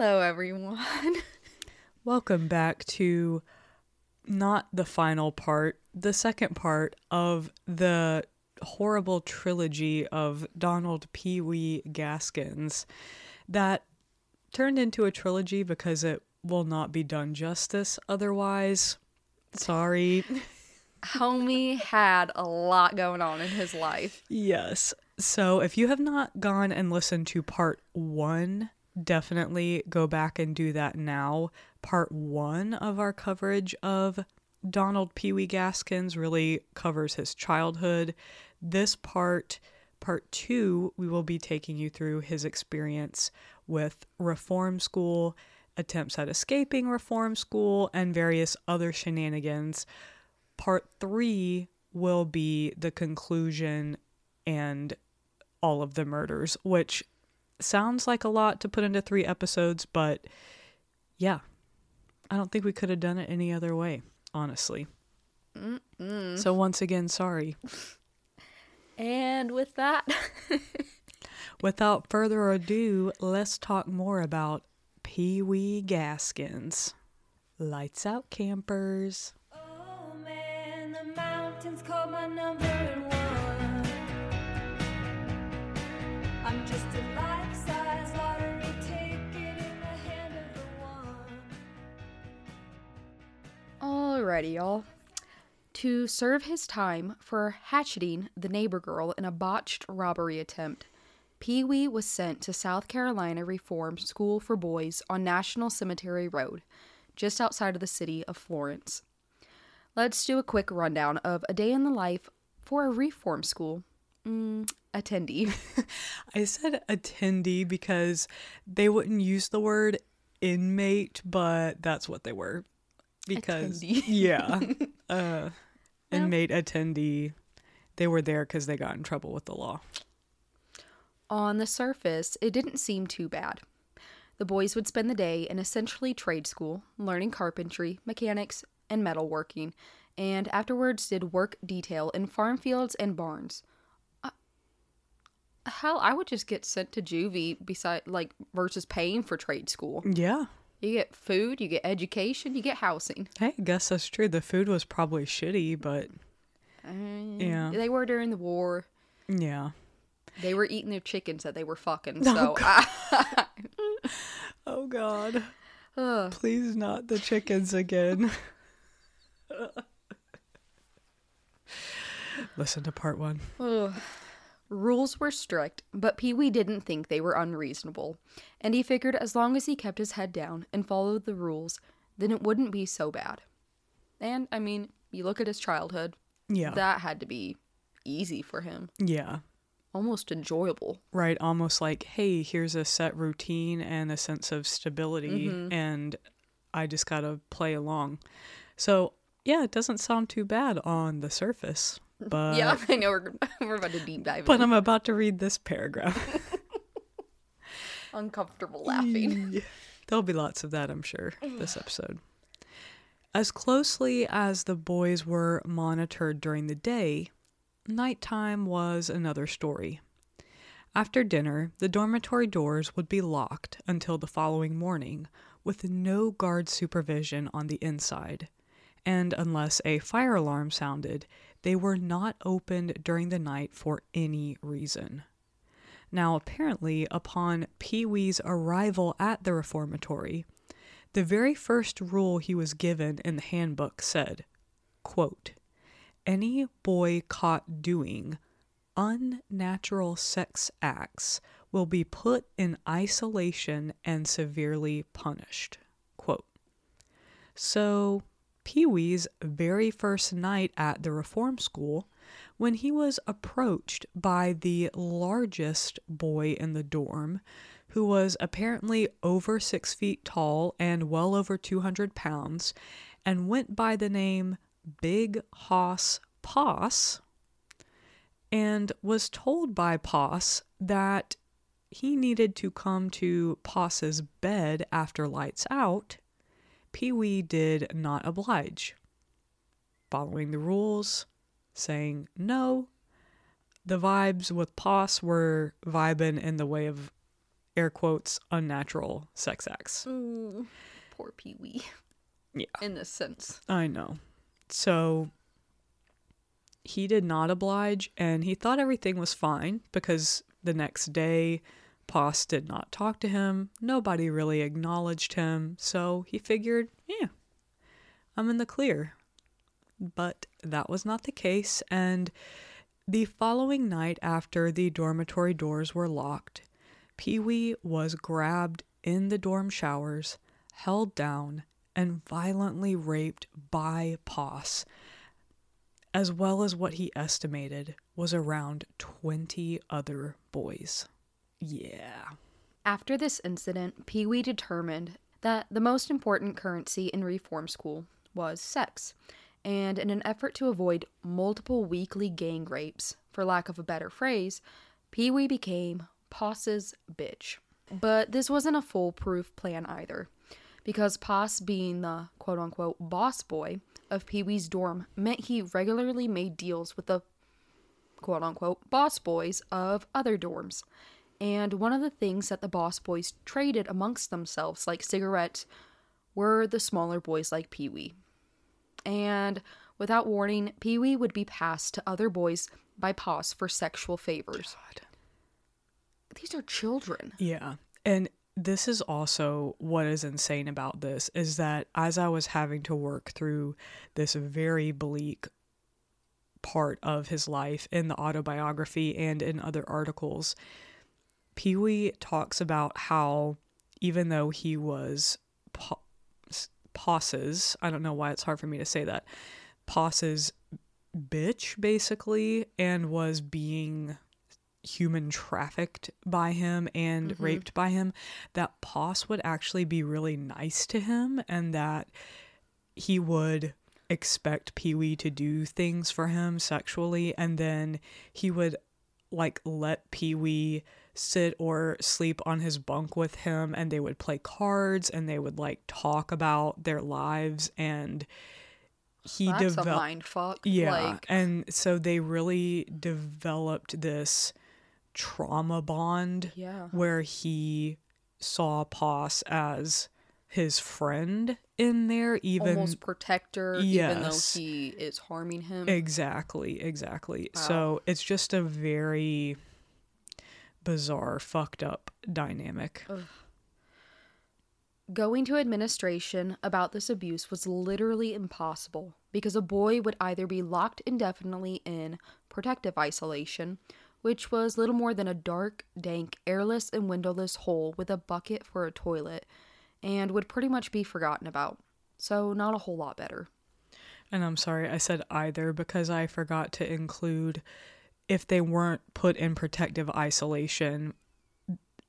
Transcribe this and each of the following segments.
Hello, everyone. Welcome back to not the final part, the second part of the horrible trilogy of Donald Pee Wee Gaskins that turned into a trilogy because it will not be done justice otherwise. Sorry. Homie had a lot going on in his life. Yes. So if you have not gone and listened to part one, definitely go back and do that now. Part one of our coverage of Donald Pee Wee Gaskins really covers his childhood. This part, part two, we will be taking you through his experience with reform school, attempts at escaping reform school, and various other shenanigans. Part three will be the conclusion and all of the murders, which sounds like a lot to put into three episodes, but yeah, I don't think we could have done it any other way, honestly. Mm-mm. So, once again, sorry. And with that, Without further ado, let's talk more about Pee Wee Gaskins. Lights out, campers. Oh man, alrighty, y'all. To serve his time for hatcheting the neighbor girl in a botched robbery attempt, Pee Wee was sent to South Carolina Reform School for Boys on National Cemetery Road, just outside of the city of Florence. Let's do a quick rundown of a day in the life for a reform school mm, attendee. I said attendee because they wouldn't use the word inmate, but that's what they were. Because, Attendee. yeah, uh, inmate attendee, they were there because they got in trouble with the law. On the surface, it didn't seem too bad. The boys would spend the day in essentially trade school, learning carpentry, mechanics, and metalworking, and afterwards did work detail in farm fields and barns. Uh, hell, I would just get sent to juvie beside like versus paying for trade school. Yeah. You get food, you get education, you get housing. Hey, I guess that's true. The food was probably shitty, but Uh, Yeah. They were during the war. yeah. They were eating their chickens that they were fucking. Oh, So I, Oh, God. Ugh. Please, not the chickens again. Listen to part one. Rules were strict, but Pee Wee didn't think they were unreasonable, and he figured as long as he kept his head down and followed the rules, then it wouldn't be so bad. And, I mean, you look at his childhood, Yeah. that had to be easy for him. yeah. Almost enjoyable. Right. Almost like, hey, here's a set routine and a sense of stability, mm-hmm. and I just got to play along. So, yeah, it doesn't sound too bad on the surface. But, yeah, I know we're, we're about to deep dive but in. I'm about to read this paragraph. Uncomfortable laughing. There'll be lots of that, I'm sure, this episode. As closely as the boys were monitored during the day, nighttime was another story. After dinner, the dormitory doors would be locked until the following morning, with no guard supervision on the inside. And unless a fire alarm sounded, they were not opened during the night for any reason. Now, apparently, upon Pee Wee's arrival at the reformatory, the very first rule he was given in the handbook said, quote, Any boy caught doing unnatural sex acts will be put in isolation and severely punished. Quote. So, Pee Wee's very first night at the reform school, when he was approached by the largest boy in the dorm, who was apparently over six feet tall and well over 200 pounds, and went by the name Big Hoss Poss, and was told by Poss that he needed to come to Poss's bed after lights out, Pee Wee did not oblige. Following the rules, saying no, the vibes with Poss were vibing in the way of air quotes unnatural sex acts. Poor Pee Wee. Yeah. In this sense. I know. So he did not oblige and he thought everything was fine because the next day Poss did not talk to him. Nobody really acknowledged him. So he figured, yeah, I'm in the clear. But that was not the case. And the following night, after the dormitory doors were locked, Pee Wee was grabbed in the dorm showers, held down, and violently raped by Poss, as well as what he estimated was around 20 other boys. Yeah. After this incident, Pee Wee determined that the most important currency in reform school was sex. And in an effort to avoid multiple weekly gang rapes, for lack of a better phrase, Pee Wee became Poss's bitch. But this wasn't a foolproof plan either, because Posse, being the quote unquote boss boy of Pee Wee's dorm, meant he regularly made deals with the quote unquote boss boys of other dorms. And one of the things that the boss boys traded amongst themselves, like cigarettes, were the smaller boys like Pee Wee. And without warning, Pee Wee would be passed to other boys by Poss for sexual favors. These are children. Yeah. And this is also what is insane about this is that as I was having to work through this very bleak part of his life in the autobiography and in other articles, Pee Wee talks about how even though he was po- Poss's, I don't know why it's hard for me to say that, Poss's bitch basically, and was being human trafficked by him and mm-hmm. raped by him, that Poss would actually be really nice to him and that he would expect Pee Wee to do things for him sexually and then he would like let Pee Wee sit or sleep on his bunk with him and they would play cards and they would like talk about their lives and he That's a developed mind fuck. yeah. Like, and so they really developed this trauma bond Yeah. where he saw Poss as his friend in there, even almost protector, even though he is harming him. exactly, exactly. So it's just a very bizarre, fucked up dynamic. Going to administration about this abuse was literally impossible because a boy would either be locked indefinitely in protective isolation, which was little more than a dark, dank, airless, and windowless hole with a bucket for a toilet, and would pretty much be forgotten about. So, not a whole lot better. And I'm sorry I said either because I forgot to include if they weren't put in protective isolation,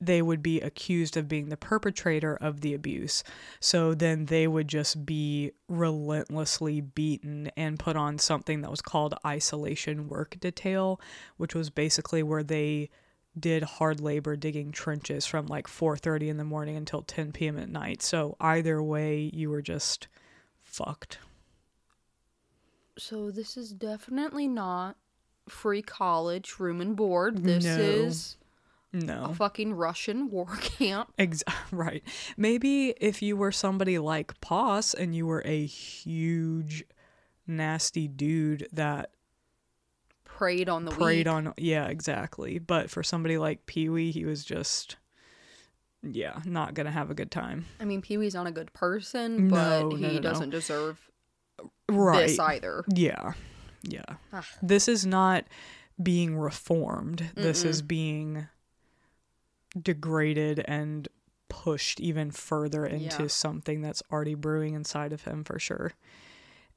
they would be accused of being the perpetrator of the abuse. So then they would just be relentlessly beaten and put on something that was called isolation work detail, which was basically where they did hard labor digging trenches from like 4:30 in the morning until 10 p.m. at night. So either way, you were just fucked. So, this is definitely not free college, room and board. This No. is No. a fucking Russian war camp. Ex- right. Maybe if you were somebody like Poss and you were a huge, nasty dude that Preyed on the preyed weak. on. Yeah, exactly. But for somebody like Pee Wee, he was just, yeah, not to have a good time. I mean, Pee Wee's not a good person, but No, no, he no. doesn't deserve Right. this either. Yeah. Yeah. Ah. This is not being reformed. This is being degraded and pushed even further into Yeah. something that's already brewing inside of him for sure.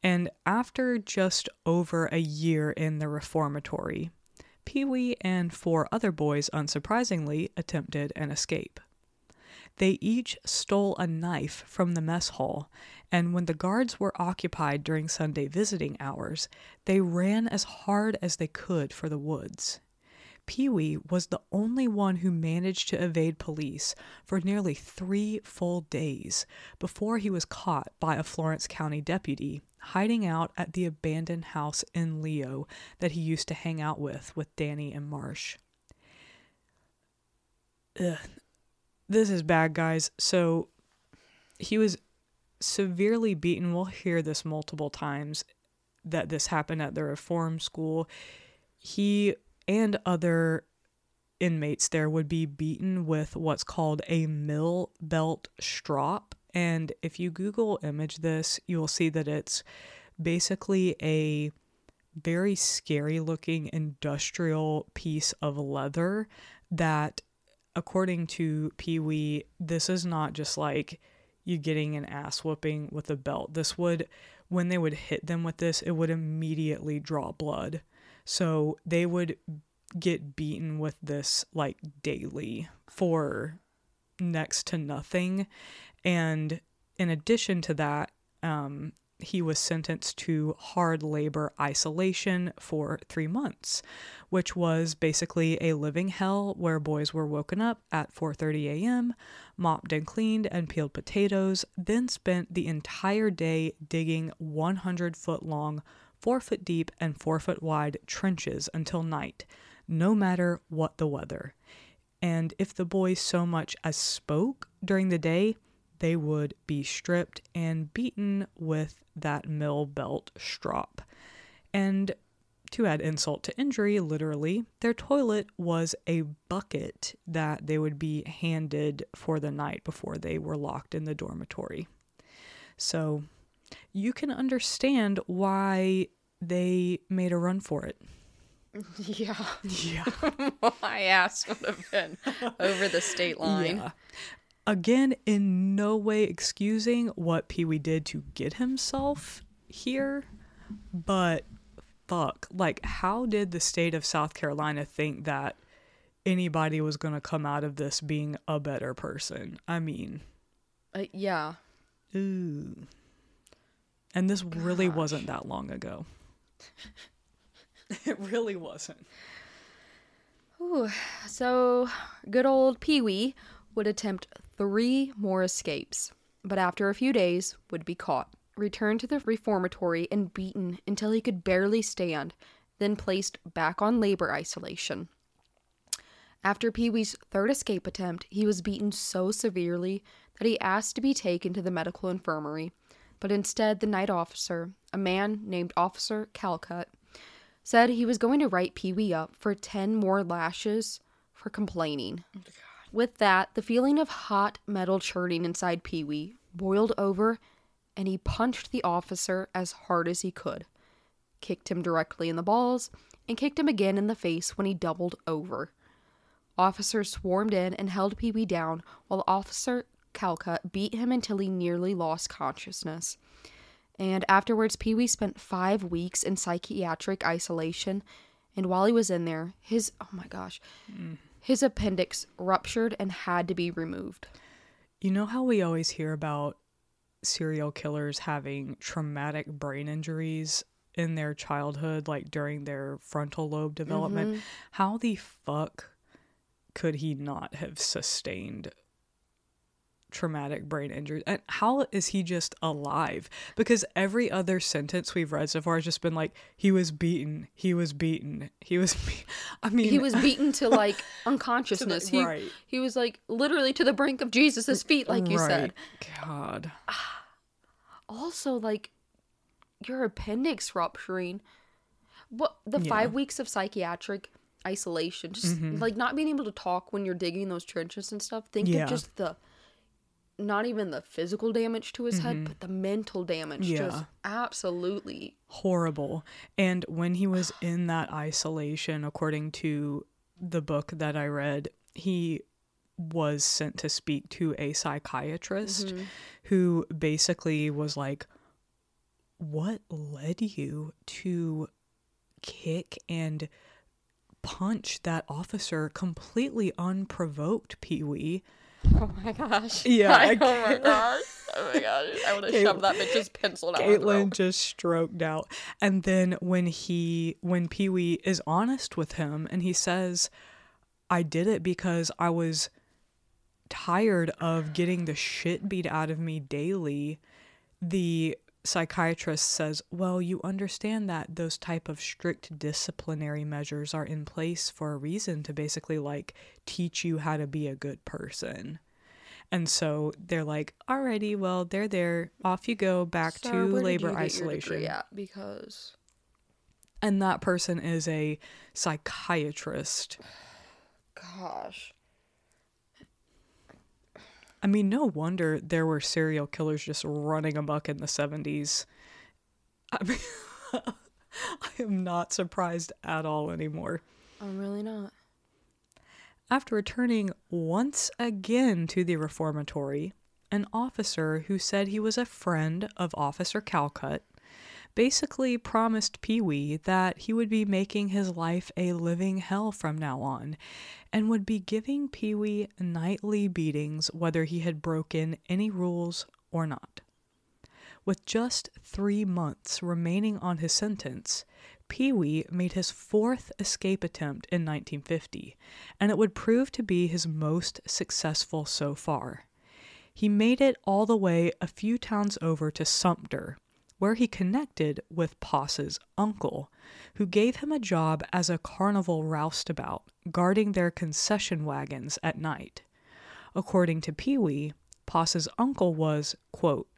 And after just over a year in the reformatory, Pee Wee and four other boys, unsurprisingly, attempted an escape. They each stole a knife from the mess hall, and when the guards were occupied during Sunday visiting hours, they ran as hard as they could for the woods. Pee Wee was the only one who managed to evade police for nearly three full days before he was caught by a Florence County deputy hiding out at the abandoned house in Leo that he used to hang out with with Danny and Marsh. Ugh. this is bad, guys. So he was severely beaten. We'll hear this multiple times that this happened at the reform school. He and other inmates there would be beaten with what's called a mill belt strop. And if you Google image this, you will see that it's basically a very scary looking industrial piece of leather that according to Pee Wee, this is not just like you getting an ass whooping with a belt. This would, when they would hit them with this, it would immediately draw blood. So they would get beaten with this like daily for next to nothing. And in addition to that, um, he was sentenced to hard labor isolation for three months, which was basically a living hell where boys were woken up at 4:30 a.m., mopped and cleaned and peeled potatoes, then spent the entire day digging 100 foot long, four foot deep, and four foot wide trenches until night, no matter what the weather. And if the boys so much as spoke during the day, they would be stripped and beaten with that mill belt strop. And to add insult to injury, literally, their toilet was a bucket that they would be handed for the night before they were locked in the dormitory. So you can understand why they made a run for it. Yeah. Yeah. My ass would have been over the state line. Yeah. Again, in no way excusing what Pee Wee did to get himself here, but fuck, like, how did the state of South Carolina think that anybody was going to come out of this being a better person? I mean, Uh, yeah. ooh. And this really wasn't that long ago. it really wasn't. Ooh. So, good old Pee Wee would attempt three more escapes, but after a few days would be caught, returned to the reformatory, and beaten until he could barely stand, then placed back on labor isolation. After Pee Wee's third escape attempt, he was beaten so severely that he asked to be taken to the medical infirmary, but instead, the night officer, a man named Officer Calcutt, said he was going to write Pee Wee up for 10 more lashes for complaining. Oh With that, the feeling of hot metal churning inside Pee Wee boiled over, and he punched the officer as hard as he could, kicked him directly in the balls, and kicked him again in the face when he doubled over. Officers swarmed in and held Pee Wee down while Officer Calcutt beat him until he nearly lost consciousness. And afterwards, Pee Wee spent five weeks in psychiatric isolation. And while he was in there, his, oh my gosh, mm. His appendix ruptured and had to be removed. You know how we always hear about serial killers having traumatic brain injuries in their childhood, like during their frontal lobe development? Mm-hmm. How the fuck could he not have sustained traumatic brain injury. And how is he just alive? Because every other sentence we've read so far has just been like, he was beaten, he was beaten, he was. Be-. I mean, He was beaten to like unconsciousness. he, right. he was like literally to the brink of Jesus' feet, like you said. God. Also, like your appendix rupturing. What the Yeah. five weeks of psychiatric isolation, just mm-hmm. like not being able to talk when you're digging those trenches and stuff. Think Yeah. of just the not even the physical damage to his head, mm-hmm. but the mental damage. Just absolutely. horrible. And when he was in that isolation, according to the book that I read, he was sent to speak to a psychiatrist mm-hmm. who basically was like, What led you to kick and punch that officer completely unprovoked, Pee Wee? Oh my gosh. Yeah, I oh my gosh. Oh my gosh. I would have shoved that bitch's pencil down her Caitlin just stroked out. And then when he when Pee Wee is honest with him and he says, I did it because I was tired of getting the shit beat out of me daily, the psychiatrist says, Well, you understand that those type of strict disciplinary measures are in place for a reason to basically like teach you how to be a good person. And so they're like, alrighty, well, they're there. Off you go back Sir, to labor isolation. Yeah. Because And that person is a psychiatrist. gosh, I mean, no wonder there were serial killers just running amok in the 70s. I mean, I am not surprised at all anymore. I'm really not. After returning once again to the reformatory, an officer who said he was a friend of Officer Calcutt basically promised Pee Wee that he would be making his life a living hell from now on and would be giving Pee Wee nightly beatings whether he had broken any rules or not. With just three months remaining on his sentence, Pee Wee made his fourth escape attempt in 1950, and it would prove to be his most successful so far. He made it all the way a few towns over to Sumter, where he connected with Poss's uncle, who gave him a job as a carnival roustabout, guarding their concession wagons at night. According to Pee Wee, Poss's uncle was, quote,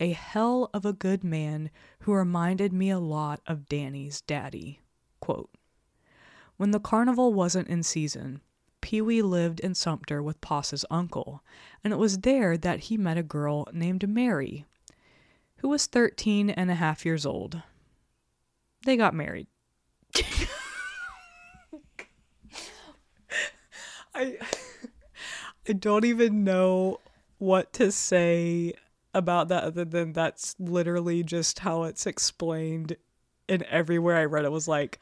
a hell of a good man who reminded me a lot of Danny's daddy. Quote. When the carnival wasn't in season, Pee Wee lived in Sumter with Poss's uncle, and it was there that he met a girl named Mary, who was 13 and a half years old. They got married. I I don't even know what to say about that other than that's literally just how it's explained and everywhere I read it was like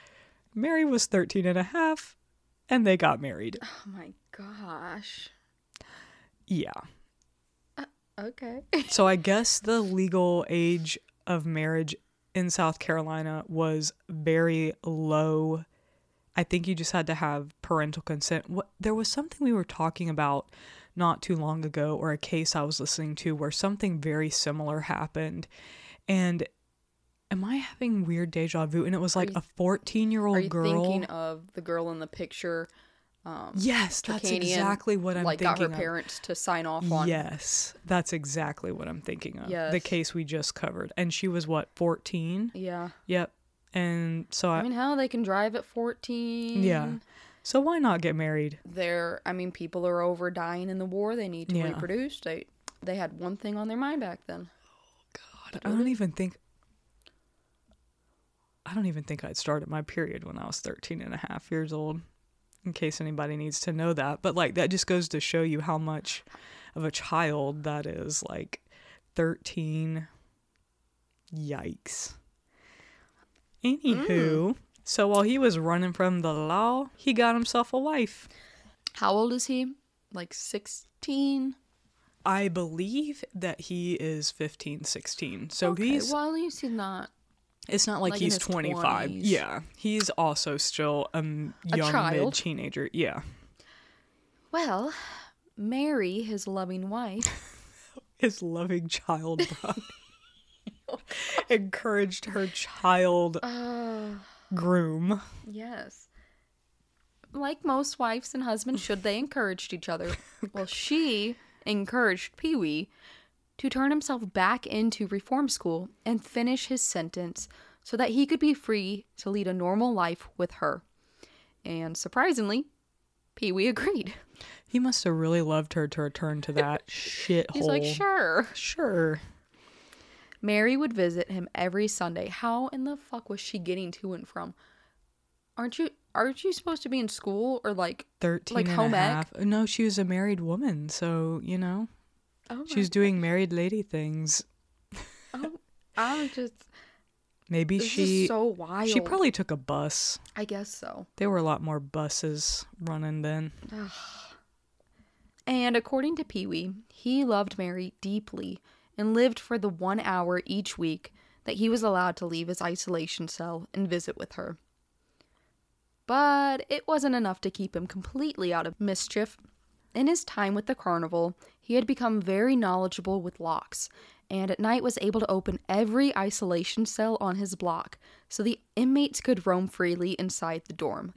Mary was 13 and a half and they got married. Oh my gosh. Yeah. Okay. So I guess the legal age of marriage in South Carolina was very low. I think you just had to have parental consent. What there was something we were talking about not too long ago or a case I was listening to where something very similar happened and am I having weird deja vu and it was like you- a 14-year-old Are you girl thinking of the girl in the picture? Um, yes, that's exactly what I'm like got her of. parents to sign off on. Yes, that's exactly what I'm thinking of. The case we just covered. And she was what, 14? Yeah. Yep. And so I, I mean, how they can drive at 14. yeah. So why not get married? They're, I mean, people are over dying in the war. They need to Yeah. reproduce. They, they had one thing on their mind back then. Oh God, I don't even think I don't even think I'd started my period when I was 13 and a half years old. In case anybody needs to know that. But like that just goes to show you how much of a child that is like 13 yikes. Anywho, mm. so while he was running from the law, he got himself a wife. How old is he? Like 16? I believe that he is 15, 16. So okay, he's well, at least he's not It's not like, Like he's 25. 20s. Yeah. He's also still a young mid teenager. Yeah. Well, Mary, his loving wife, His loving child bride encouraged her child uh, groom. yes. Like most wives and husbands should, they encouraged each other. Well, she encouraged Pee Wee to turn himself back into reform school and finish his sentence so that he could be free to lead a normal life with her. And surprisingly, Pee Wee agreed. He must have really loved her to return to that shithole. He's like, sure. Sure. Mary would visit him every Sunday. How in the fuck was she getting to and from? Aren't you aren't you supposed to be in school or like 13 Like and a home ec? No, she was a married woman. So, you know, oh she was doing married lady things. oh, I'm just Maybe this she so wild. she probably took a bus. I guess so. There were a lot more buses running then. And according to Pee Wee, he loved Mary deeply and lived for the one hour each week that he was allowed to leave his isolation cell and visit with her. But it wasn't enough to keep him completely out of mischief. In his time with the carnival, he had become very knowledgeable with locks, and at night was able to open every isolation cell on his block so the inmates could roam freely inside the dorm.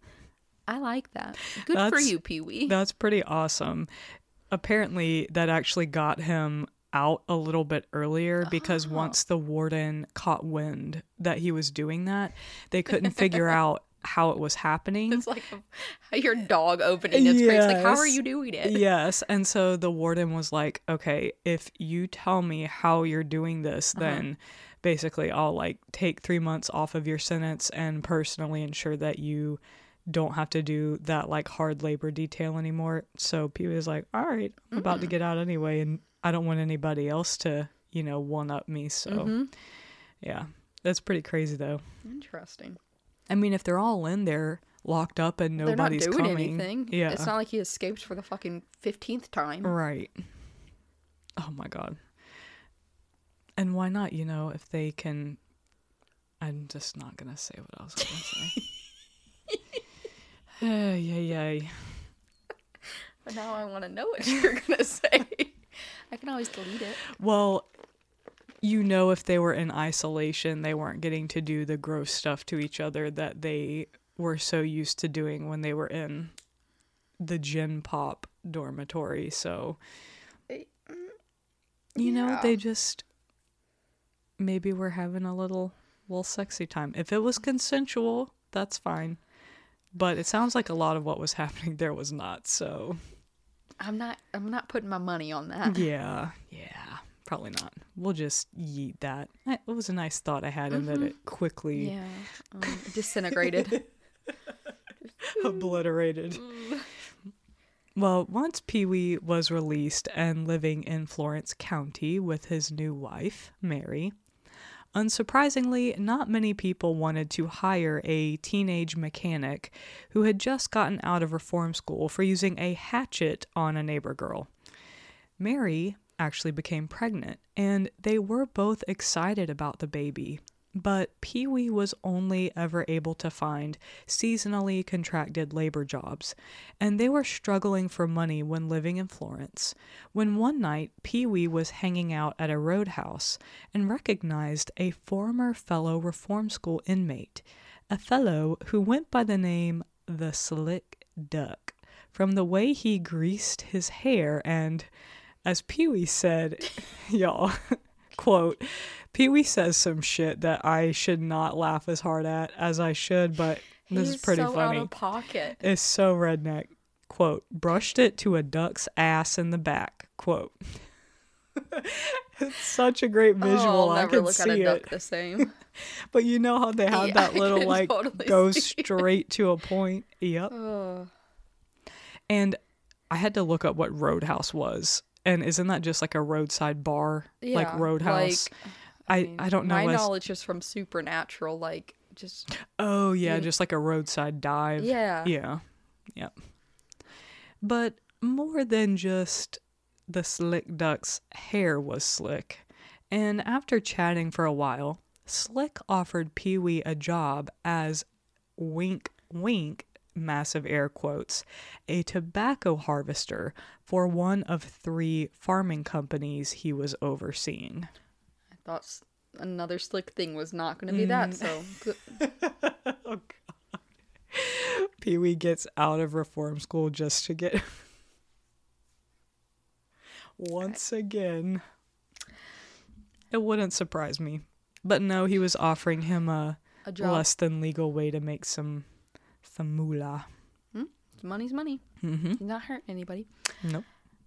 I like that. Good for That's- you, Pee Wee. That's pretty awesome. apparently that actually got him out a little bit earlier because Oh. once the warden caught wind that he was doing that, they couldn't figure out how it was happening. It's like your dog opening its crates. Like, how are you doing it? yes. And so the warden was like, okay, if you tell me how you're doing this, Uh-huh. then basically I'll like take three months off of your sentence and personally ensure that you don't have to do that like hard labor detail anymore. So Pee was like, all right, I'm about to Mm. get out anyway. And I don't want anybody else to, you know, one up me. So Mm-hmm. yeah, that's pretty crazy though. Interesting. I mean, if they're all in there locked up and nobody's They're not doing coming, anything. yeah, It's not like he escaped for the fucking 15th time. Right. Oh my god. And why not, you know, if they can I'm just not gonna say what I was gonna say. Ay, yay, yay. But now I want to know what you're going to say. I can always delete it. Well, you know if they were in isolation, they weren't getting to do the gross stuff to each other that they were so used to doing when they were in the gen pop dormitory. So mm, you know, they just maybe we're having a little little sexy time. If it was consensual, that's fine. But it sounds like a lot of what was happening there was not. So I'm not I'm not putting my money on that. yeah, yeah, probably not. We'll just yeet that. It was a nice thought I had, and then it quickly Yeah. Um, disintegrated. obliterated. Well, once Pee Wee was released and living in Florence County with his new wife, Mary, unsurprisingly, not many people wanted to hire a teenage mechanic who had just gotten out of reform school for using a hatchet on a neighbor girl. Mary actually became pregnant, and they were both excited about the baby. But Pee Wee was only ever able to find seasonally contracted labor jobs, and they were struggling for money when living in Florence. When one night Pee Wee was hanging out at a roadhouse and recognized a former fellow reform school inmate, a fellow who went by the name the Slick Duck, from the way he greased his hair and as Pee Wee said, y'all, quote, Pee Wee says some shit that I should not laugh as hard at as I should, but this is pretty so funny. pocket. It's so redneck. Quote, brushed it to a duck's ass in the back. Quote. it's such a great oh, visual. oh, I can look see at a it. the same. But you know how they have Yeah, that little like totally go see it. straight to a point. Yep. And I had to look up what Roadhouse was. And isn't that just like a roadside bar? like Yeah, Roadhouse? I, mean, I don't know. My knowledge is from Supernatural, like just Oh yeah, just like a roadside dive. yeah. Yeah. Yep. But more than just the slick duck's hair was slick. And after chatting for a while, Slick offered Pee Wee a job as wink wink massive air quotes a tobacco harvester for one of three farming companies he was overseeing. I thought another slick thing was not going to be that. Mm. So oh god. Pee Wee gets out of reform school just to get once again. It wouldn't surprise me. But no, he was offering him a a less than legal way to make some some moolah. Money's money. Mm-hmm. He's not hurting anybody. Nope.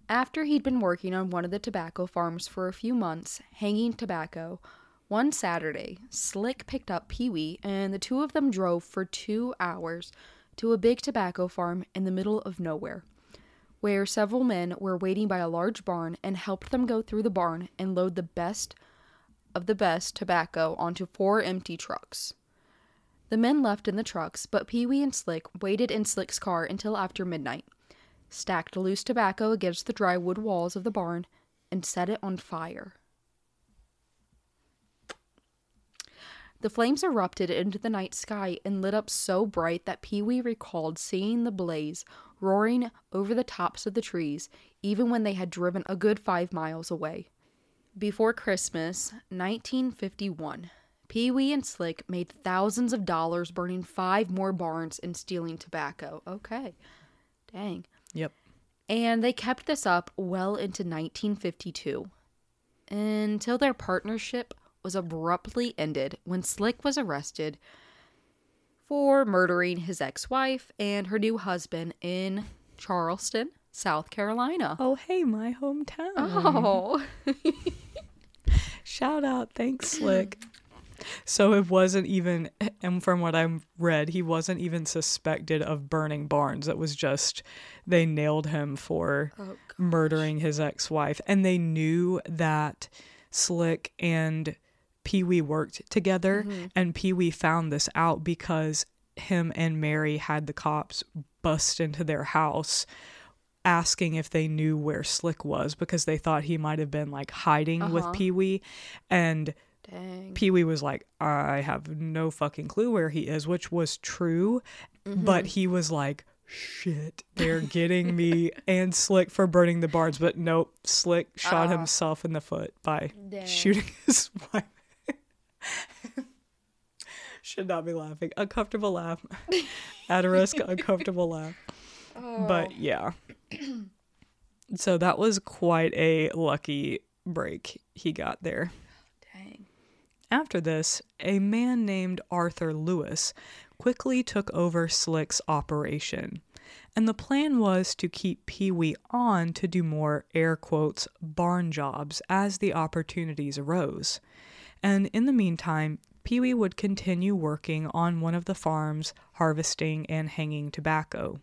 After he'd been working on one of the tobacco farms for a few months, hanging tobacco, one Saturday, Slick picked up Pee Wee and the two of them drove for two hours to a big tobacco farm in the middle of nowhere, where several men were waiting by a large barn and helped them go through the barn and load the best of the best tobacco onto four empty trucks. The men left in the trucks, but Pee Wee and Slick waited in Slick's car until after midnight stacked loose tobacco against the dry wood walls of the barn, and set it on fire. The flames erupted into the night sky and lit up so bright that Pee Wee recalled seeing the blaze roaring over the tops of the trees, even when they had driven a good five miles away. Before Christmas, 1951, Pee Wee and Slick made thousands of dollars burning five more barns and stealing tobacco. Okay. Dang. Yep. And they kept this up well into 1952 until their partnership was abruptly ended when Slick was arrested for murdering his ex wife and her new husband in Charleston, South Carolina. Oh, hey, my hometown. Oh, Shout out. Thanks, Slick. So it wasn't even, and from what I've read, he wasn't even suspected of burning barns. It was just they nailed him for Oh, murdering his ex wife. And they knew that Slick and Pee Wee worked together. And Pee Wee found this out because him and Mary had the cops bust into their house asking if they knew where Slick was because they thought he might have been like hiding with Uh-huh. Pee Wee. And dang. Pee Wee was like, I have no fucking clue where he is, which was true. But he was like, shit, they're getting me and Slick for burning the barns. But nope, Slick shot Ah. himself in the foot by Dang. shooting his wife. Should not be laughing. Uncomfortable laugh. At a risk, uncomfortable laugh. But yeah. so that was quite a lucky break he got there. After this, a man named Arthur Lewis quickly took over Slick's operation. And the plan was to keep Pee Wee on to do more air quotes barn jobs as the opportunities arose. And in the meantime, Pee Wee would continue working on one of the farms, harvesting and hanging tobacco.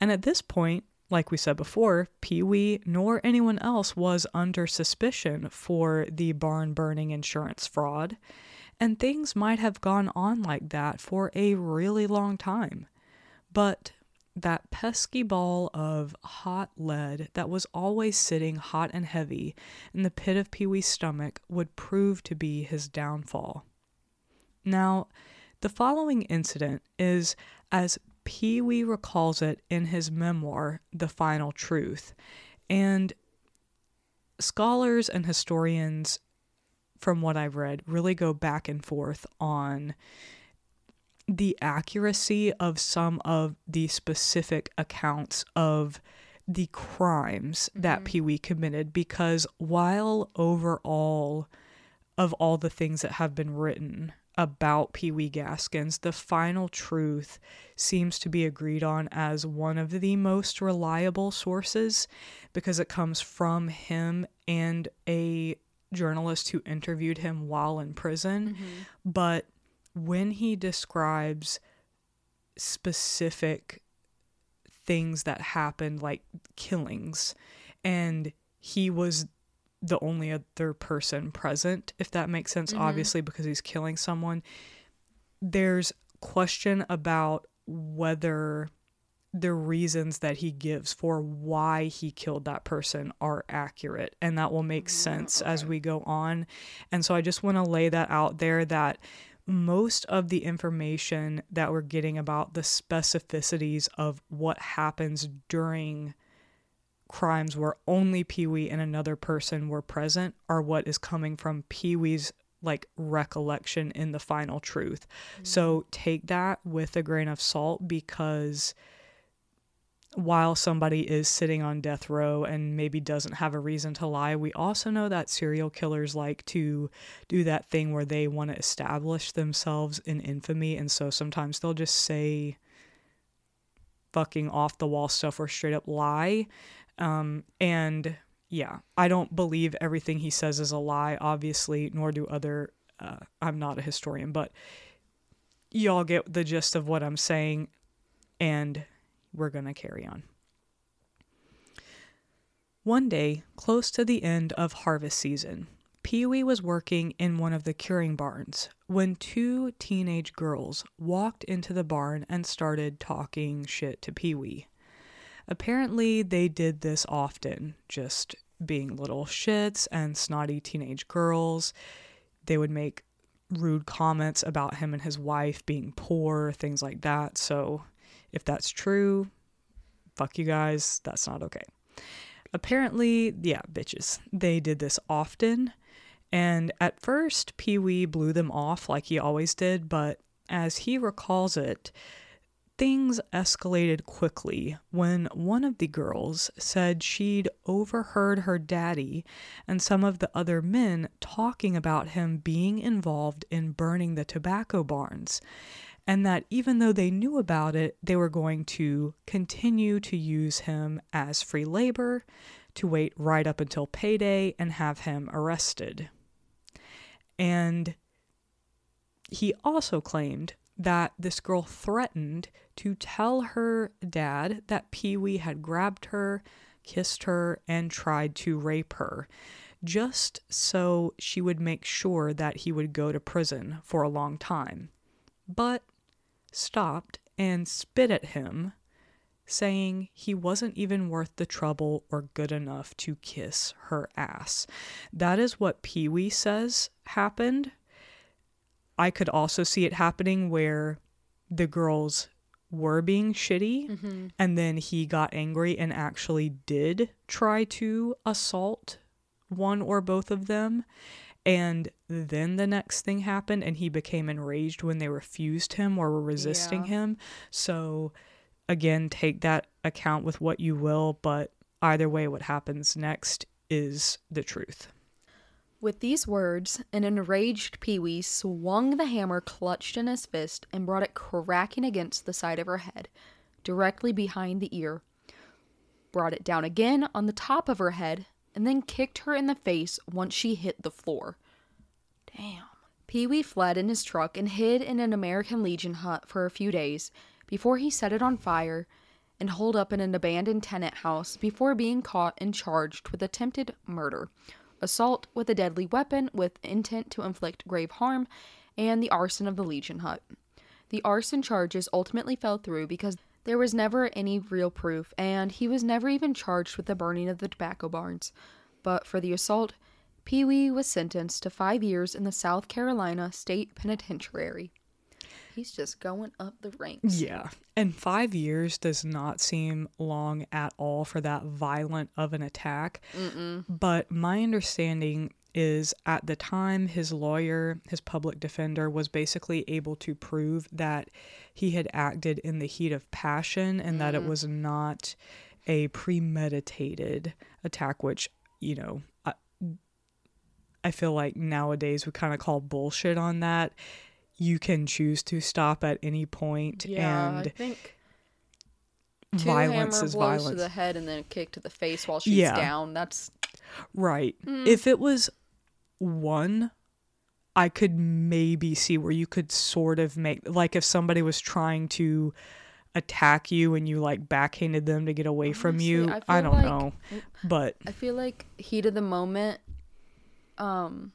And at this point, like we said before, Pee Wee nor anyone else was under suspicion for the barn burning insurance fraud, and things might have gone on like that for a really long time. But that pesky ball of hot lead that was always sitting hot and heavy in the pit of Pee Wee's stomach would prove to be his downfall. Now, the following incident is as Pee Wee recalls it in his memoir, The Final Truth. And scholars and historians, from what I've read, really go back and forth on the accuracy of some of the specific accounts of the crimes that mm-hmm. Pee Wee committed because while overall of all the things that have been written about Pee Wee Gaskins, the final truth seems to be agreed on as one of the most reliable sources because it comes from him and a journalist who interviewed him while in prison. Mm-hmm. But when he describes specific things that happened, like killings, and he was the only other person present, if that makes sense, mm-hmm. obviously, because he's killing someone. There's question about whether the reasons that he gives for why he killed that person are accurate and that will make mm, sense as we go on. And so I just want to lay that out there that most of the information that we're getting about the specificities of what happens during crimes where only Pee Wee and another person were present are what is coming from Pee Wee's like recollection in the final truth. Mm-hmm. So take that with a grain of salt because while somebody is sitting on death row and maybe doesn't have a reason to lie, we also know that serial killers like to do that thing where they want to establish themselves in infamy. And so sometimes they'll just say fucking off the wall stuff or straight up lie. Um, and yeah, I don't believe everything he says is a lie, obviously, nor do other. Uh, I'm not a historian, but y'all get the gist of what I'm saying. And we're going to carry on. One day, close to the end of harvest season, Pee Wee was working in one of the curing barns when two teenage girls walked into the barn and started talking shit to Pee Wee. Apparently, they did this often, just being little shits and snotty teenage girls. They would make rude comments about him and his wife being poor, things like that. So, if that's true, fuck you guys, that's not okay. Apparently, yeah, bitches, they did this often. And at first, Pee Wee blew them off like he always did, but as he recalls it, things escalated quickly when one of the girls said she'd overheard her daddy and some of the other men talking about him being involved in burning the tobacco barns, and that even though they knew about it, they were going to continue to use him as free labor, to wait right up until payday and have him arrested. And he also claimed that this girl threatened to tell her dad that Pee Wee had grabbed her, kissed her, and tried to rape her, just so she would make sure that he would go to prison for a long time. But stopped and spit at him, saying he wasn't even worth the trouble or good enough to kiss her ass. That is what Pee Wee says happened. I could also see it happening where the girls were being shitty mm-hmm. and then he got angry and actually did try to assault one or both of them. And then the next thing happened and he became enraged when they refused him or were resisting Yeah. him. So, again, take that account with what you will, but either way, what happens next is the truth. With these words, an enraged Pee Wee swung the hammer clutched in his fist and brought it cracking against the side of her head, directly behind the ear. Brought it down again on the top of her head, and then kicked her in the face once she hit the floor. Damn. Pee Wee fled in his truck and hid in an American Legion hut for a few days before he set it on fire and holed up in an abandoned tenant house before being caught and charged with attempted murder, assault with a deadly weapon with intent to inflict grave harm, and the arson of the Legion hut. The arson charges ultimately fell through because there was never any real proof, and he was never even charged with the burning of the tobacco barns. But for the assault, Pee Wee was sentenced to five years in the South Carolina State Penitentiary. He's just going up the ranks. Yeah. And five years does not seem long at all for that violent of an attack. But my understanding is at the time, his lawyer, his public defender, was basically able to prove that he had acted in the heat of passion and that it was not a premeditated attack, which, you know, I, I feel like nowadays we kind of call bullshit on that. You can choose to stop at any point Yeah, I and think two violence hammer is blows violence. to the head and then a kick to the face while she's Yeah. down. That's Right. Mm. If it was one, I could maybe see where you could sort of make like if somebody was trying to attack you and you like backhanded them to get away from you. I I, don't like- know. But I feel like heat of the moment um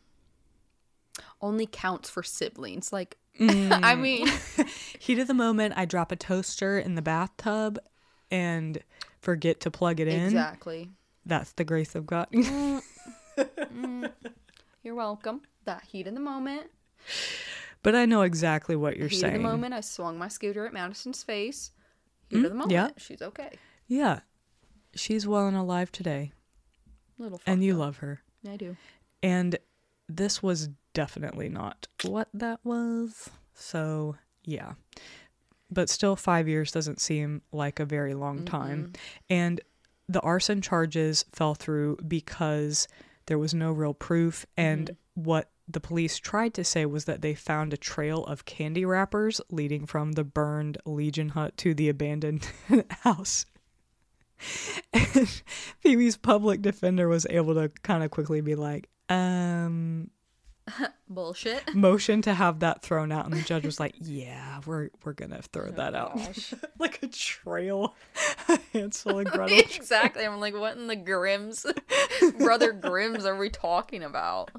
only counts for siblings. Like I mm. mean heat of the moment, I drop a toaster in the bathtub and forget to plug it in. exactly. That's the grace of God. Mm. Mm. You're welcome. That heat of the moment. but I know exactly what you're heat saying. of the moment. I swung my scooter at Madison's face. Heat of the moment. yeah. She's okay. Yeah. She's well and alive today. Little And you up. love her. I do. And this was definitely not what that was. So, yeah. But still, five years doesn't seem like a very long time. And the arson charges fell through because there was no real proof. And what the police tried to say was that they found a trail of candy wrappers leading from the burned Legion hut to the abandoned house. And Wee's public defender was able to kind of quickly be like, um, Bullshit. motion to have that thrown out, and the judge was like, "Yeah, we're we're gonna throw oh that out, like a trail." Hansel and Gretel. exactly. I'm like, what in the Grimms, brother Grimms, are we talking about?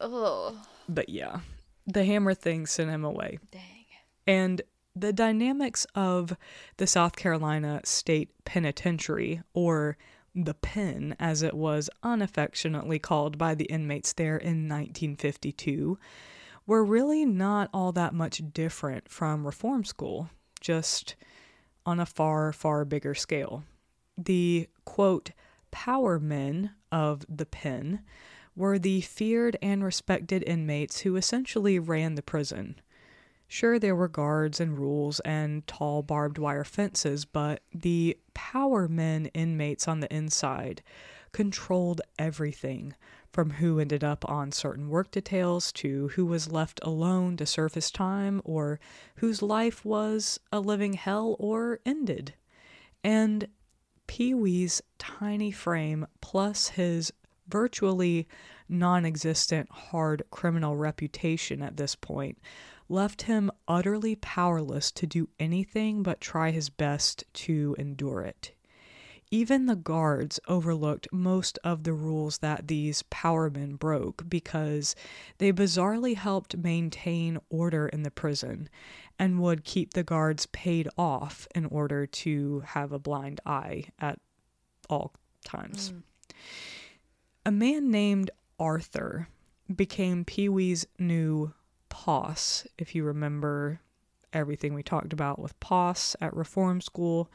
Oh, but yeah, the hammer thing sent him away, dang. and the dynamics of the South Carolina State Penitentiary, or the pen as it was unaffectionately called by the inmates there in 1952, were really not all that much different from reform school, just on a far, far bigger scale. The quote, power men of the pen were the feared and respected inmates who essentially ran the prison. Sure, there were guards and rules and tall barbed wire fences, but the power men inmates on the inside controlled everything from who ended up on certain work details to who was left alone to serve his time or whose life was a living hell or ended. And Pee Wee's tiny frame plus his virtually non existent hard criminal reputation at this point left him utterly powerless to do anything but try his best to endure it. Even the guards overlooked most of the rules that these powermen broke because they bizarrely helped maintain order in the prison and would keep the guards paid off in order to have a blind eye at all times. Hmm. A man named Arthur became Pee Wee's new Poss, if you remember everything we talked about with Poss at Reform School.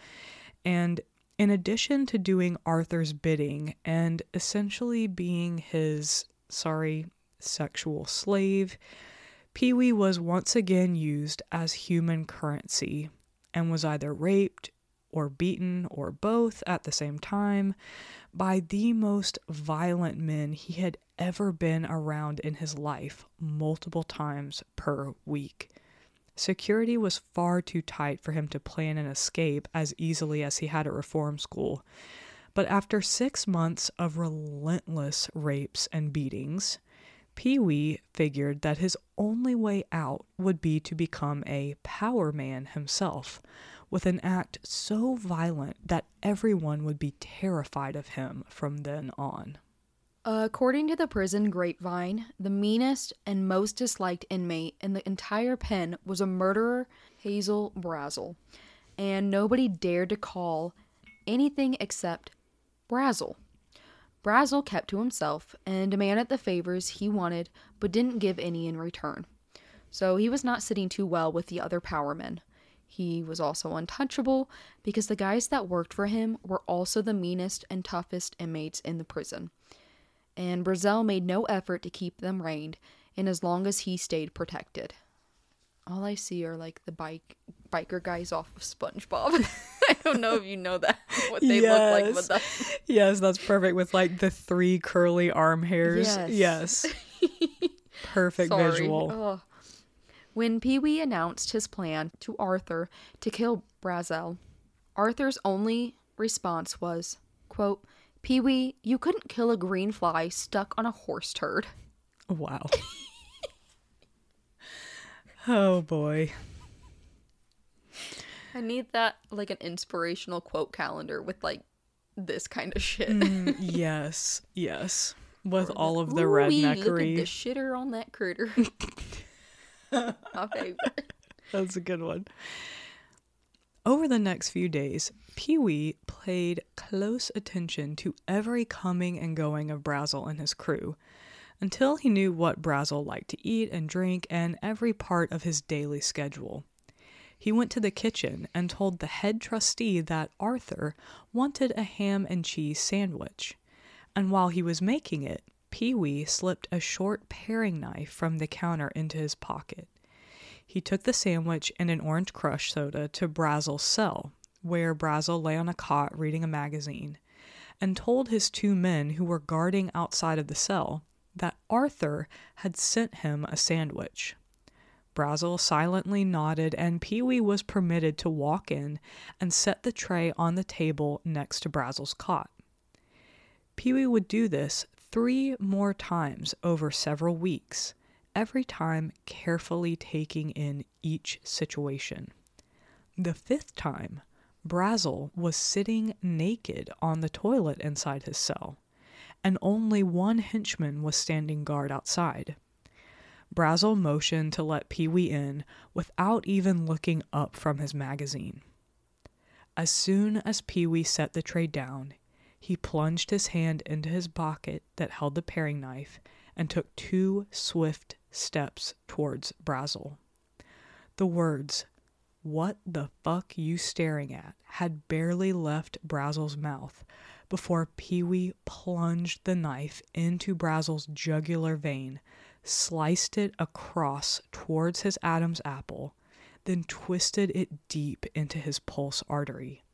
And in addition to doing Arthur's bidding and essentially being his, sorry, sexual slave, Pee Wee was once again used as human currency and was either raped or beaten or both at the same time by the most violent men he had ever been around in his life, multiple times per week. Security was far too tight for him to plan an escape as easily as he had at reform school. But after six months of relentless rapes and beatings, Pee Wee figured that his only way out would be to become a power man himself, with an act so violent that everyone would be terrified of him from then on. According to the prison grapevine, the meanest and most disliked inmate in the entire pen was a murderer, Hazel Brazel, and nobody dared to call anything except Brazel. Brazel kept to himself and demanded the favors he wanted but didn't give any in return. So he was not sitting too well with the other power men. He was also untouchable because the guys that worked for him were also the meanest and toughest inmates in the prison and Brazel made no effort to keep them reined in as long as he stayed protected. All I see are like the bike biker guys off of SpongeBob. I don't know if you know that what they look like, Yes. but that, Yes, that's perfect with like the three curly arm hairs. Yes. Yes. Perfect sorry. visual. When Pee Wee announced his plan to Arthur to kill Brazel, Arthur's only response was, quote, Pee Wee, you couldn't kill a green fly stuck on a horse turd. Wow. oh boy. I need that like an inspirational quote calendar with like this kind of shit. Mm, yes. Yes. With all of the Ooh-wee, Look at the shitter on that critter. My favorite. That's a good one. Over the next few days, Pee Wee paid close attention to every coming and going of Brazel and his crew until he knew what Brazel liked to eat and drink and every part of his daily schedule. He went to the kitchen and told the head trustee that Arthur wanted a ham and cheese sandwich. And while he was making it, Pee Wee slipped a short paring knife from the counter into his pocket. He took the sandwich and an orange crush soda to Brazel's cell, where Brazel lay on a cot reading a magazine, and told his two men who were guarding outside of the cell that Arthur had sent him a sandwich. Brazel silently nodded, and Pee Wee was permitted to walk in and set the tray on the table next to Brazel's cot. Pee Wee would do this three more times over several weeks, every time carefully taking in each situation. The fifth time, Brazel was sitting naked on the toilet inside his cell, and only one henchman was standing guard outside. Brazel motioned to let Pee Wee in without even looking up from his magazine. As soon as Pee Wee set the tray down, he plunged his hand into his pocket that held the paring knife and took two swift steps towards Brazel. The words, What the fuck you staring at? had barely left Brazel's mouth before Pee Wee plunged the knife into Brazel's jugular vein, sliced it across towards his Adam's apple, then twisted it deep into his pulse artery.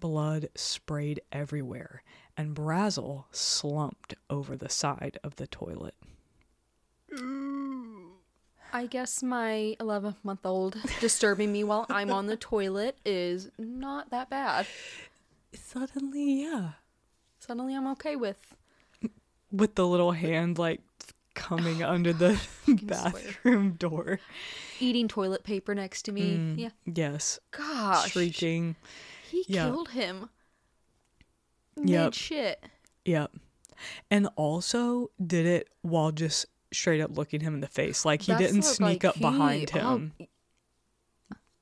Blood sprayed everywhere, and Brazel slumped over the side of the toilet. I guess my 11 month old disturbing me while I'm on the toilet is not that bad. Suddenly, yeah. Suddenly I'm okay with. With the little hand like coming under the swear. bathroom door. Eating toilet paper next to me. Mm, yeah. Yes. Gosh. Shrieking. He Yeah. killed him. Made Yep. shit. Yep. And also did it while just straight up looking him in the face. Like he That's didn't what, sneak like, up behind he- oh, him.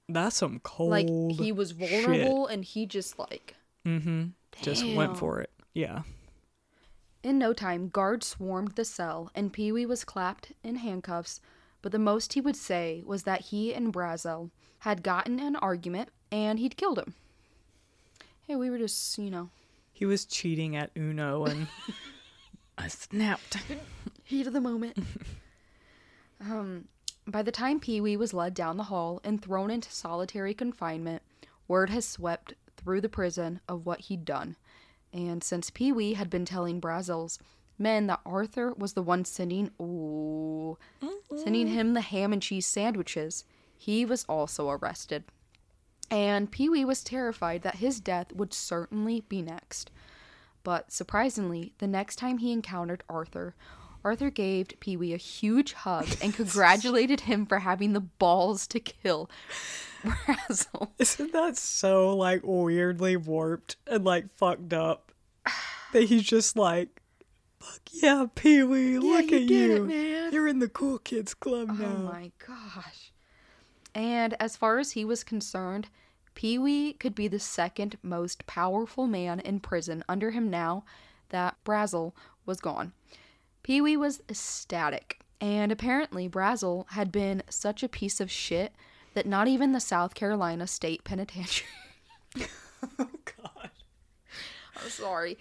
That's some cold. like he was vulnerable and he just like Mm-hmm. Just went for it. Yeah. In no time, guards swarmed the cell, and Pee Wee was clapped in handcuffs. But the most he would say was that he and Brazel had gotten an argument and he'd killed him. Hey, we were just, you know, He was cheating at Uno and I snapped. heat of the moment. um, by the time Pee Wee was led down the hall and thrown into solitary confinement, word has swept through the prison of what he'd done. And since Pee Wee had been telling Brazel's men that Arthur was the one sending, ooh, sending him the ham and cheese sandwiches, he was also arrested. And Pee Wee was terrified that his death would certainly be next. But surprisingly, the next time he encountered Arthur, Arthur gave Pee Wee a huge hug and congratulated him for having the balls to kill Brazel. Isn't that so like weirdly warped and like fucked up? That he's just like, fuck yeah, Pee Wee, look you at you. it, man." You're in the cool kids club now. Oh now. my gosh. And as far as he was concerned, Pee Wee could be the second most powerful man in prison under him now that Brazel was gone. Pee Wee was ecstatic, and apparently Brazel had been such a piece of shit that not even the South Carolina State Penitentiary. oh god. I'm sorry.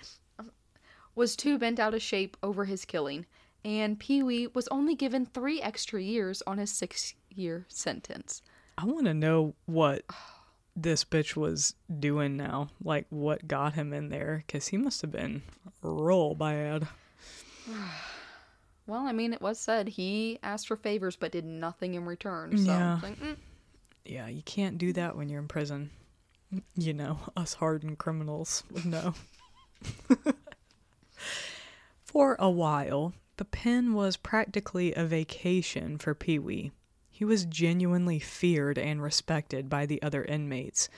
Was too bent out of shape over his killing, and Pee Wee was only given three extra years on his six year sentence. I want to know what this bitch was doing now. Like what got him in there cuz he must have been real bad. Well, I mean, it was said he asked for favors but did nothing in return. So, Yeah. like, mm, Yeah, you can't do that when you're in prison. You know, us hardened criminals would know. For a while, the pen was practically a vacation for Pee Wee. He was genuinely feared and respected by the other inmates,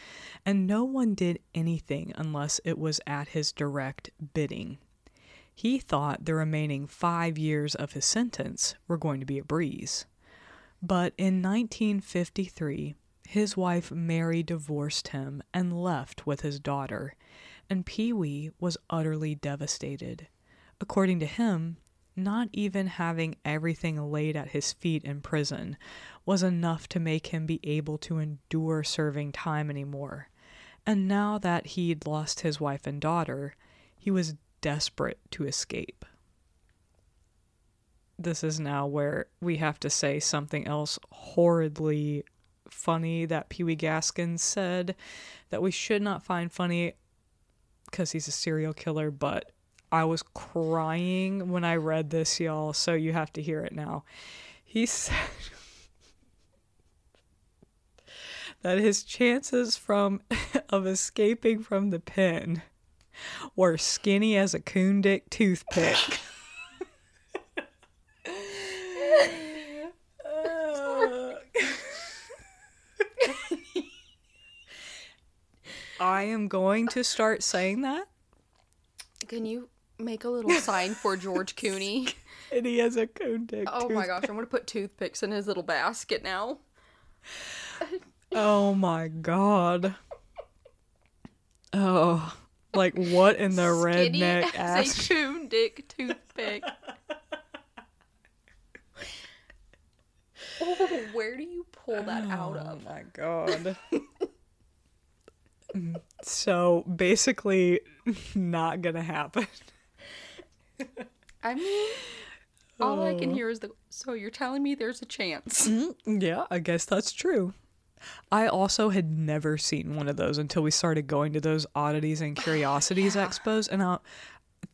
and no one did anything unless it was at his direct bidding. He thought the remaining five years of his sentence were going to be a breeze. But in 1953, his wife Mary divorced him and left with his daughter, and Pee Wee was utterly devastated. According to him, not even having everything laid at his feet in prison was enough to make him be able to endure serving time anymore. And now that he'd lost his wife and daughter, he was desperate to escape this is now where we have to say something else horridly funny that Pee Wee Gaskins said that we should not find funny because he's a serial killer, but I was crying when I read this, y'all, so you have to hear it now. He said that his chances from of escaping from the pen were skinny as a coon dick toothpick. I am going to start saying that. can you make a little sign for George Cooney? And he has a coon dick. Oh my gosh, I'm gonna put toothpicks in his little basket now. Oh my god. Oh, like what in the Skinny redneck ass? a coon dick toothpick. oh, where do you pull that out of? Oh my god. Mm, so basically, not gonna happen. I mean, All I can hear is the. So you're telling me there's a chance? Mm, yeah, I guess that's true. I also had never seen one of those until we started going to those oddities and curiosities expos, and I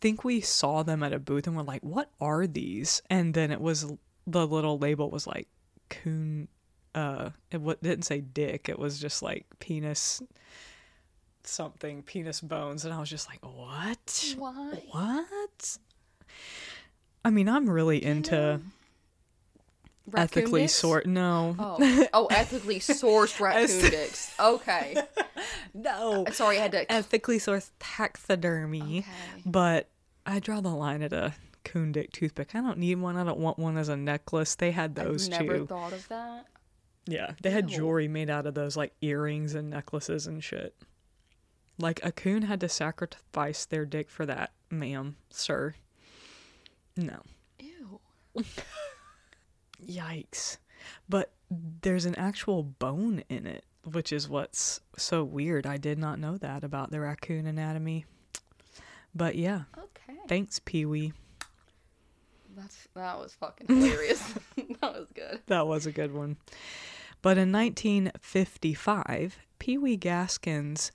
think we saw them at a booth and we're like, "What are these?" And then it was the little label was like coon. Uh, it w- didn't say dick. It was just like penis something, penis bones, and I was just like, "What? Why? What?" I mean, I'm really into ethically sort. No, Oh, oh, ethically sourced raccoon dicks. Okay. no. Uh, sorry, I had to. ethically sourced taxidermy, Okay. but I draw the line at a coon dick toothpick. I don't need one. I don't want one as a necklace. They had those I've never too. thought of that. yeah, they had Ew. jewelry made out of those, like earrings and necklaces and shit. Like a coon had to sacrifice their dick for that, ma'am, sir. No. Ew. Yikes. But there's an actual bone in it, which is what's so weird. I did not know that about the raccoon anatomy. But yeah, Okay. thanks, Pee Wee. That's that was fucking hilarious. that was good. That was a good one. But in 1955, Pee Wee Gaskins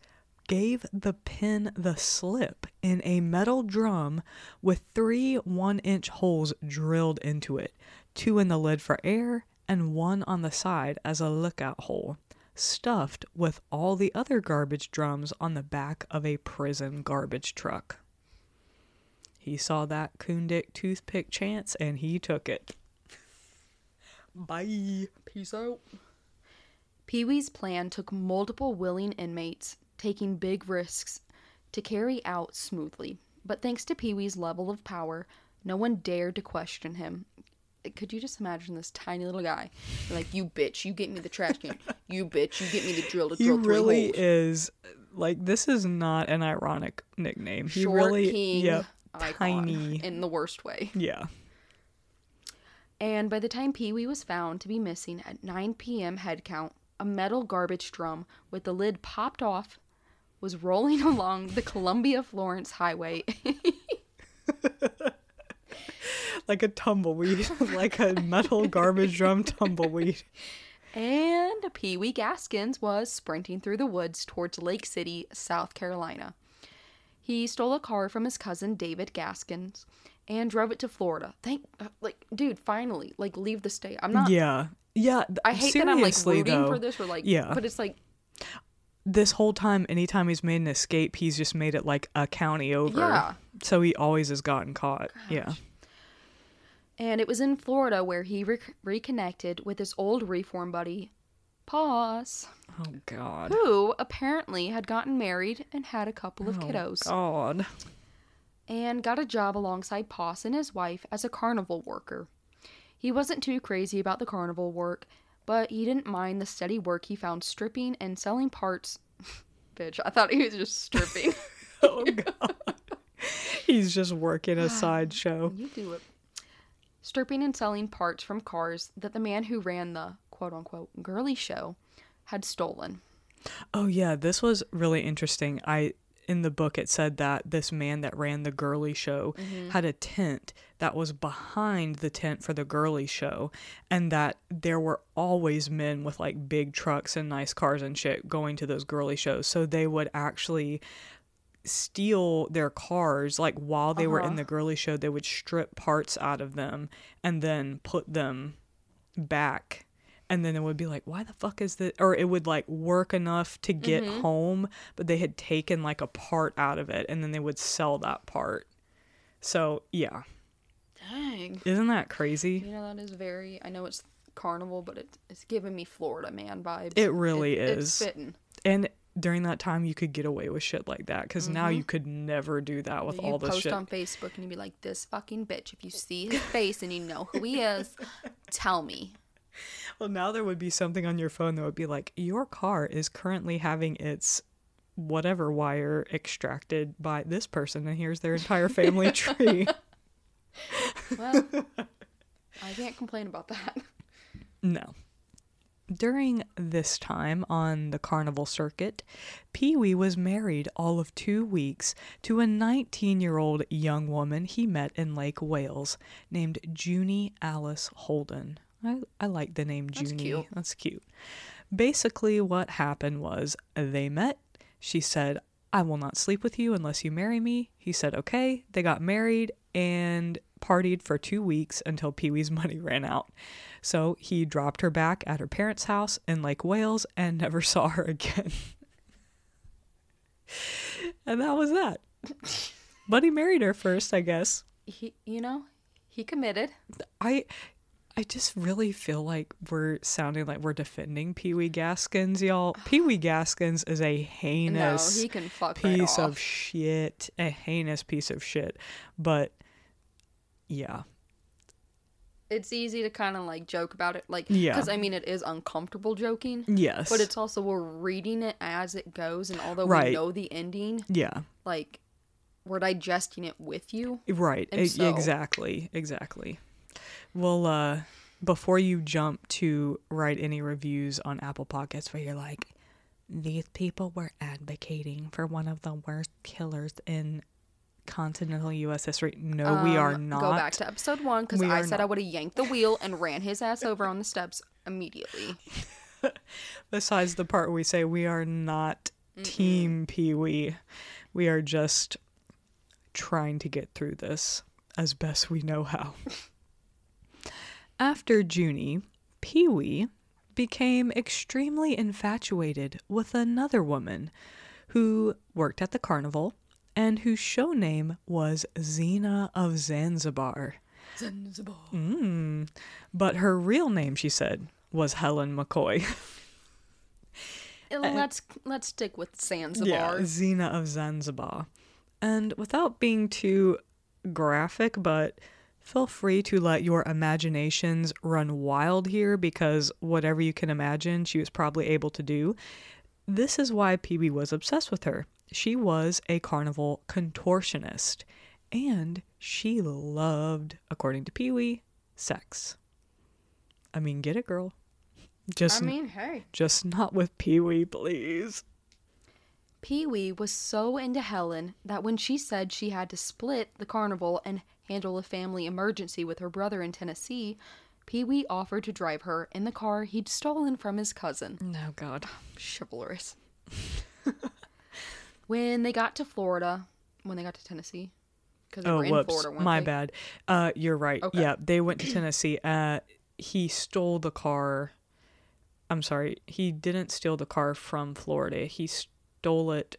gave the pin the slip in a metal drum with three one inch holes drilled into it two in the lid for air and one on the side as a lookout hole, stuffed with all the other garbage drums on the back of a prison garbage truck. He saw that coondick toothpick chance and he took it. Bye. Peace out. Pee Wee's plan took multiple willing inmates taking big risks to carry out smoothly. But thanks to Pee Wee's level of power, no one dared to question him. Could you just imagine this tiny little guy? Like, you bitch, you get me the trash can. You bitch, you get me the drill to He drill three really holes. is like this is not an ironic nickname. He Short really king yep, tiny. in the worst way. Yeah. And by the time Pee Wee was found to be missing at 9 p.m. head count, a metal garbage drum with the lid popped off was rolling along the Columbia Florence Highway. Like a tumbleweed, like a metal garbage drum tumbleweed. and Pee Wee Gaskins was sprinting through the woods towards Lake City, South Carolina. He stole a car from his cousin David Gaskins and drove it to Florida. Thank, uh, like, dude, finally, like, leave the state. I'm not. Yeah. Yeah. th- I hate that I'm like rooting though, for this or like, yeah. But it's like, This whole time, anytime he's made an escape, he's just made it like a county over. Yeah. So he always has gotten caught. Yeah. And it was in Florida where he re- reconnected with his old reform buddy, Poss, Oh God. who apparently had gotten married and had a couple of Oh, kiddos, God. and got a job alongside Poss and his wife as a carnival worker. He wasn't too crazy about the carnival work, but he didn't mind the steady work he found stripping and selling parts. Bitch, I thought he was just stripping. Oh God. he's just working a sideshow. You do it. Stripping and selling parts from cars that the man who ran the quote unquote girly show had stolen. Oh yeah, this was really interesting. I in the book it said that this man that ran the girly show mm-hmm. had a tent that was behind the tent for the girly show and that there were always men with like big trucks and nice cars and shit going to those girly shows. So they would actually steal their cars like while they were in uh-huh. the girly show they would strip parts out of them and then put them back and then it would be like why the fuck is this or it would like work enough to get mm-hmm. home but they had taken like a part out of it and then they would sell that part so yeah Dang. isn't that crazy You know, that is very, I know it's carnival, but it, it's giving me Florida man vibes. It really It's is. fitting. and during that time you could get away with shit like that because now mm-hmm. you could never do that with you all this post shit on Facebook and you'd be like, this fucking bitch, if you see his face and you know who he is, tell me. Well now there would be something on your phone that would be like your car is currently having its whatever wire extracted by this person and here's their entire family tree Well, I can't complain about that. no During this time on the carnival circuit, Pee Wee was married all of two weeks to a 19 year old young woman he met in Lake Wales named Junie Alice Holden. I, I like the name That's Junie. cute. That's cute. Basically, what happened was they met. She said, I will not sleep with you unless you marry me. He said, okay. They got married and partied for two weeks until Pee Wee's money ran out. So he dropped her back at her parents' house in Lake Wales and never saw her again. and that was that. But he married her first, I guess. He, you know, he committed. I I just really feel like we're sounding like we're defending Pee Wee Gaskins, y'all. Pee Wee Gaskins is a heinous no, he can fuck right piece off. of shit. A heinous piece of shit. But yeah. it's easy to kind of like joke about it, like Yeah. because I mean it is uncomfortable joking, Yes. but it's also we're reading it as it goes, and although Right. we know the ending, yeah. like we're digesting it with you. Right. So- Exactly. Exactly. Well, uh, before you jump to write any reviews on Apple Podcasts where you're like, these people were advocating for one of the worst killers in continental U.S. history. No, we are Um, not. Go back to episode one because I said I would have yanked the wheel and ran his ass over on the steps immediately. Besides the part where we say we are not Team Pee Wee, we are just trying to get through this as best we know how. After Junie, Pee Wee became extremely infatuated with another woman who worked at the carnival and whose show name was Zena of Zanzibar. Mm. But her real name, she said, was Helen McCoy. Let's let's stick with Zanzibar. Yeah, Zena of Zanzibar. And without being too graphic, but feel free to let your imaginations run wild here because whatever you can imagine, she was probably able to do. This is why Pee Wee was obsessed with her. She was a carnival contortionist, and she loved, according to Pee Wee, sex. I mean, get it, girl. Just, I mean, hey. just not with Pee Wee, please. Pee Wee was so into Helen that when she said she had to split the carnival and handle a family emergency with her brother in Tennessee, Pee Wee offered to drive her in the car he'd stolen from his cousin. Oh, God. Chivalrous. when they got to Florida, when they got to Tennessee, because they Oh, were in whoops. Florida, My they? bad. Uh, you're right. Okay. Yeah, they went to Tennessee. Uh, he stole the car. I'm sorry. He didn't steal the car from Florida. He stole it,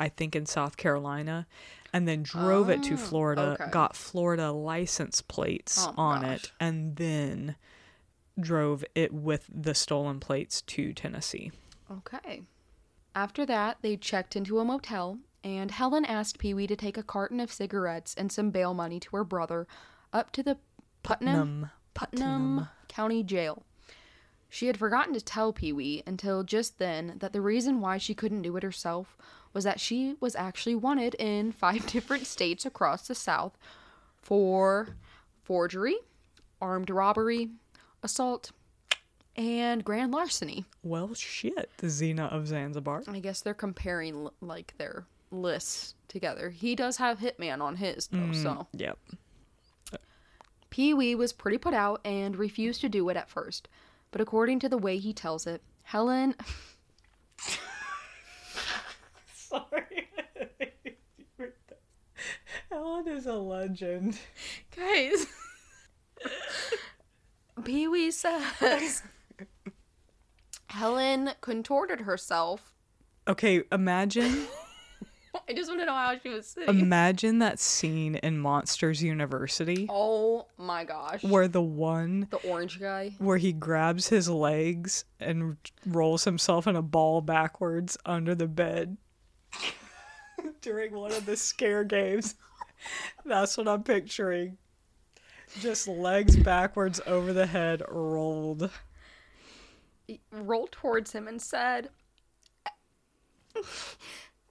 I think, in South Carolina, and then drove it to Oh, Florida. okay. Got Florida license plates Oh, on gosh. it, and then drove it with the stolen plates to Tennessee. Okay. After that, they checked into a motel, and Helen asked Pee Wee to take a carton of cigarettes and some bail money to her brother up to the Putnam, Putnam. Putnam County Jail. She had forgotten to tell Pee Wee until just then that the reason why she couldn't do it herself was that she was actually wanted in five different states across the South for forgery, armed robbery, assault, and grand larceny. Well, shit. The Xena of Zanzibar. I guess they're comparing like their lists together. He does have Hitman on his though, mm, so Yep. Pee Wee was pretty put out and refused to do it at first. But according to the way he tells it, Helen Sorry. Helen is a legend. guys Pee Wee says Helen contorted herself. Okay, imagine I just want to know how she was sitting. imagine that scene in Monsters University oh my gosh. where the one the orange guy. where he grabs his legs and rolls himself in a ball backwards under the bed during one of the scare games. That's what I'm picturing. Just legs backwards over the head rolled. rolled towards him and said,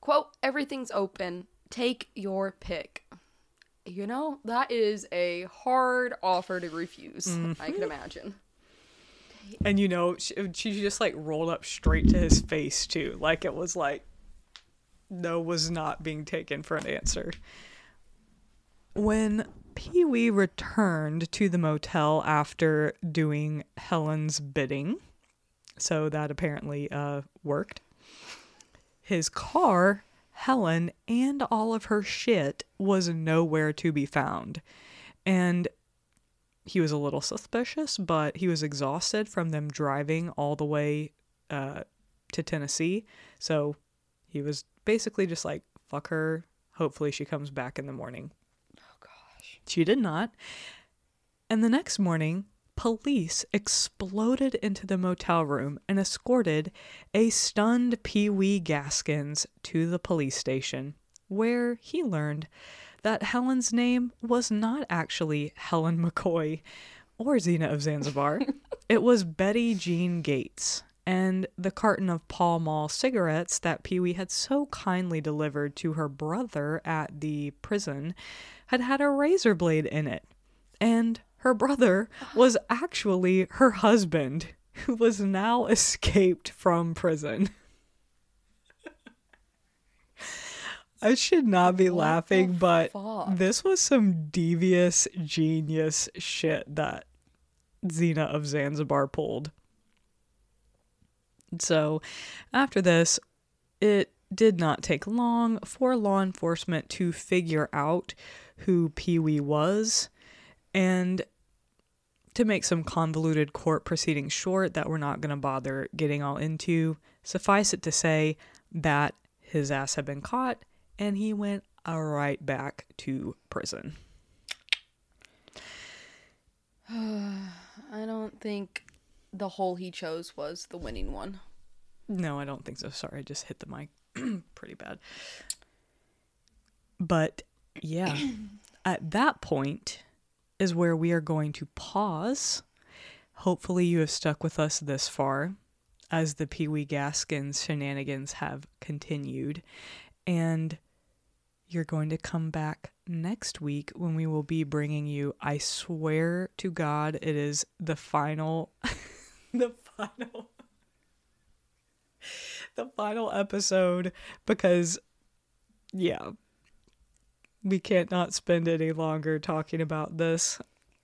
quote, everything's open. Take your pick. You know, that is a hard offer to refuse, mm-hmm. I can imagine. And you know, she, she just like rolled up straight to his face too. Like it was like no was not being taken for an answer. When Pee Wee returned to the motel after doing Helen's bidding, so that apparently uh, worked, his car, Helen, and all of her shit was nowhere to be found. And he was a little suspicious, but he was exhausted from them driving all the way uh, to Tennessee. So he was basically just like, fuck her. Hopefully she comes back in the morning. Oh gosh. She did not. And the next morning, police exploded into the motel room and escorted a stunned Pee Wee Gaskins to the police station, where he learned that Helen's name was not actually Helen McCoy or Xena of Zanzibar. it was Betty Jean Gates. And the carton of Pall Mall cigarettes that Pee Wee had so kindly delivered to her brother at the prison had had a razor blade in it. And her brother was actually her husband, who was now escaped from prison. I should not be What laughing, but fuck? this was some devious genius shit that Xena of Zanzibar pulled. So, after this, it did not take long for law enforcement to figure out who Pee Wee was and to make some convoluted court proceedings short that we're not going to bother getting all into, suffice it to say that his ass had been caught and he went right back to prison. I don't think the hole he chose was the winning one. No, I don't think so. Sorry, I just hit the mic pretty bad. But yeah, at that point is where we are going to pause. Hopefully, you have stuck with us this far as the Pee Wee Gaskins shenanigans have continued. And you're going to come back next week when we will be bringing you, I swear to God, it is the final, the final the final episode because yeah we can't not spend any longer talking about this.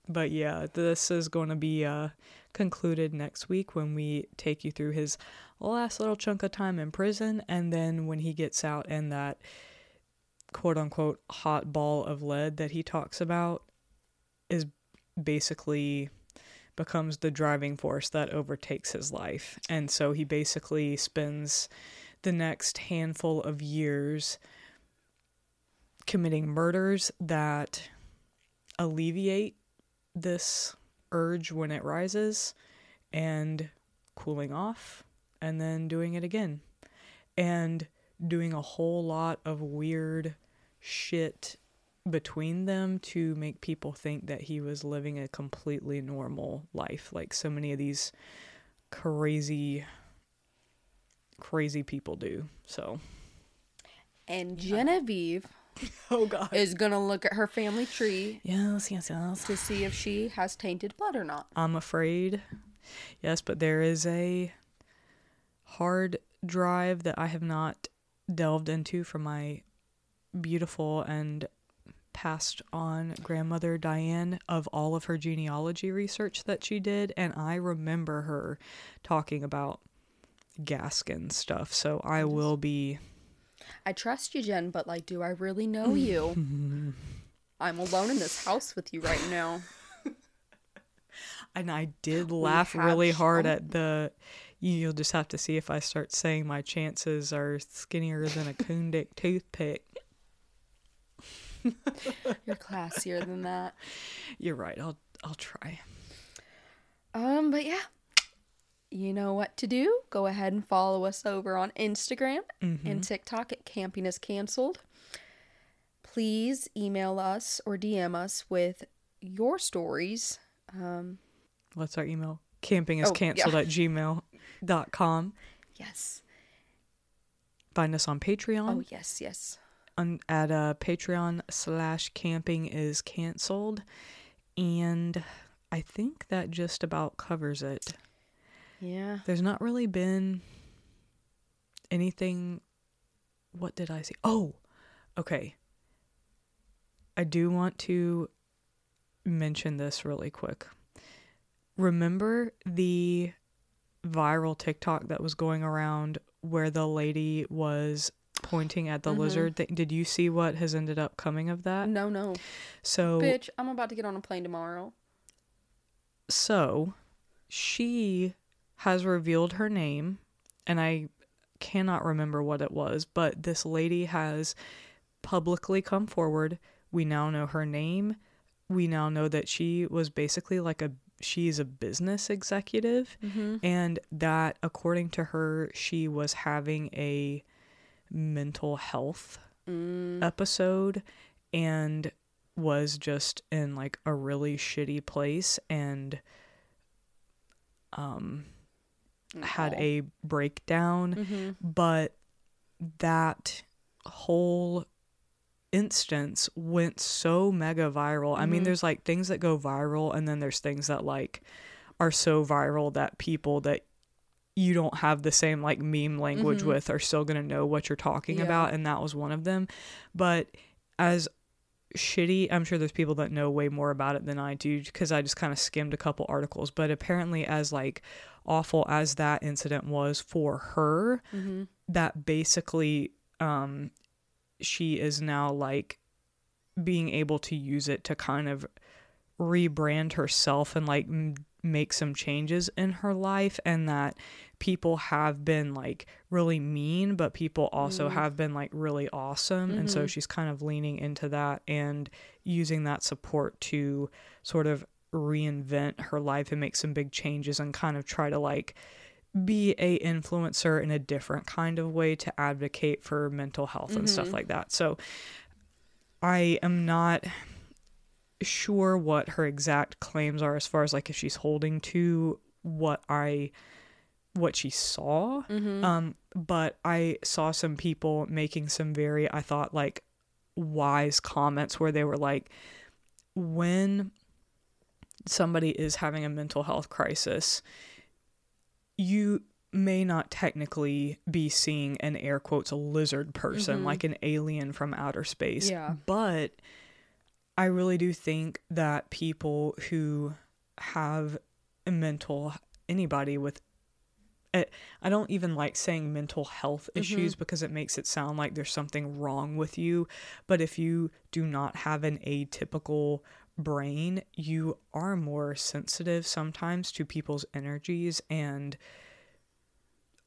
But yeah this is going to be uh concluded next week when we take you through his last little chunk of time in prison and then when he gets out and that quote unquote hot ball of lead that he talks about is basically becomes the driving force that overtakes his life. And so he basically spends the next handful of years committing murders that alleviate this urge when it rises and cooling off and then doing it again and doing a whole lot of weird shit between them to make people think that he was living a completely normal life. Like so many of these crazy crazy people do. So. And Genevieve oh god. is gonna look at her family tree yes yes yes. to see if she has tainted blood or not. i'm afraid. Yes but there is a hard drive that i have not delved into from my beautiful and passed on grandmother Diane of all of her genealogy research that she did and I remember her talking about Gaskin stuff so I will be I trust you, Jen, but like, do I really know you? I'm alone in this house with you right now. and I did laugh really hard at the you'll just have to see if I start saying my chances are skinnier than a coon dick toothpick You're classier than that. you're right I'll I'll try Um, but yeah. You know what to do. Go ahead and follow us over on Instagram and TikTok at Camping is Cancelled. Please email us or DM us with your stories. Um, what's our email camping is Oh, yeah. canceled at gmail.com yes. find us on patreon Oh, yes, yes. On at uh, patreon slash camping is canceled. And i think that just about covers it. Yeah. there's not really been anything what did i see? Oh okay. I do want to mention this really quick. Remember the viral tiktok that was going around where the lady was pointing at the Mhm. lizard thing did you see what has ended up coming of that No, no. so Bitch, I'm about to get on a plane tomorrow. so she has revealed her name and i cannot remember what it was but this lady has publicly come forward we now know her name we now know that she was basically like a she's a business executive Mm-hmm. and that according to her she was having a mental health Mm. episode and was just in like a really shitty place and um had a breakdown Mm-hmm. but that whole instance went so mega viral. I mean, Mhm. there's like things that go viral, and then there's things that like are so viral that people that you don't have the same like meme language Mhm. with are still going to know what you're talking Yeah. about. And that was one of them. But as shitty, I'm sure there's people that know way more about it than I do because I just kind of skimmed a couple articles. But apparently, as like awful as that incident was for her, Mm-hmm. that basically um she is now like being able to use it to kind of rebrand herself and like m- make some changes in her life and that people have been like really mean but people also Mhm. have been like really awesome and so Mhm. she's kind of leaning into that and using that support to sort of reinvent her life and make some big changes and kind of try to like be a influencer in a different kind of way to advocate for mental health and stuff Mhm. like that. So I am not sure what her exact claims are as far as like if she's holding to what I what she saw. Mm-hmm. Um but I saw some people making some very I thought like wise comments where they were like when somebody is having a mental health crisis you may not technically be seeing an air quotes a lizard person Mhm. like an alien from outer space Yeah. but i really do think that people who have a mental anybody with I I don't even like saying mental health issues mm-hmm. because it makes it sound like there's something wrong with you. But if you do not have an atypical brain, you are more sensitive sometimes to people's energies and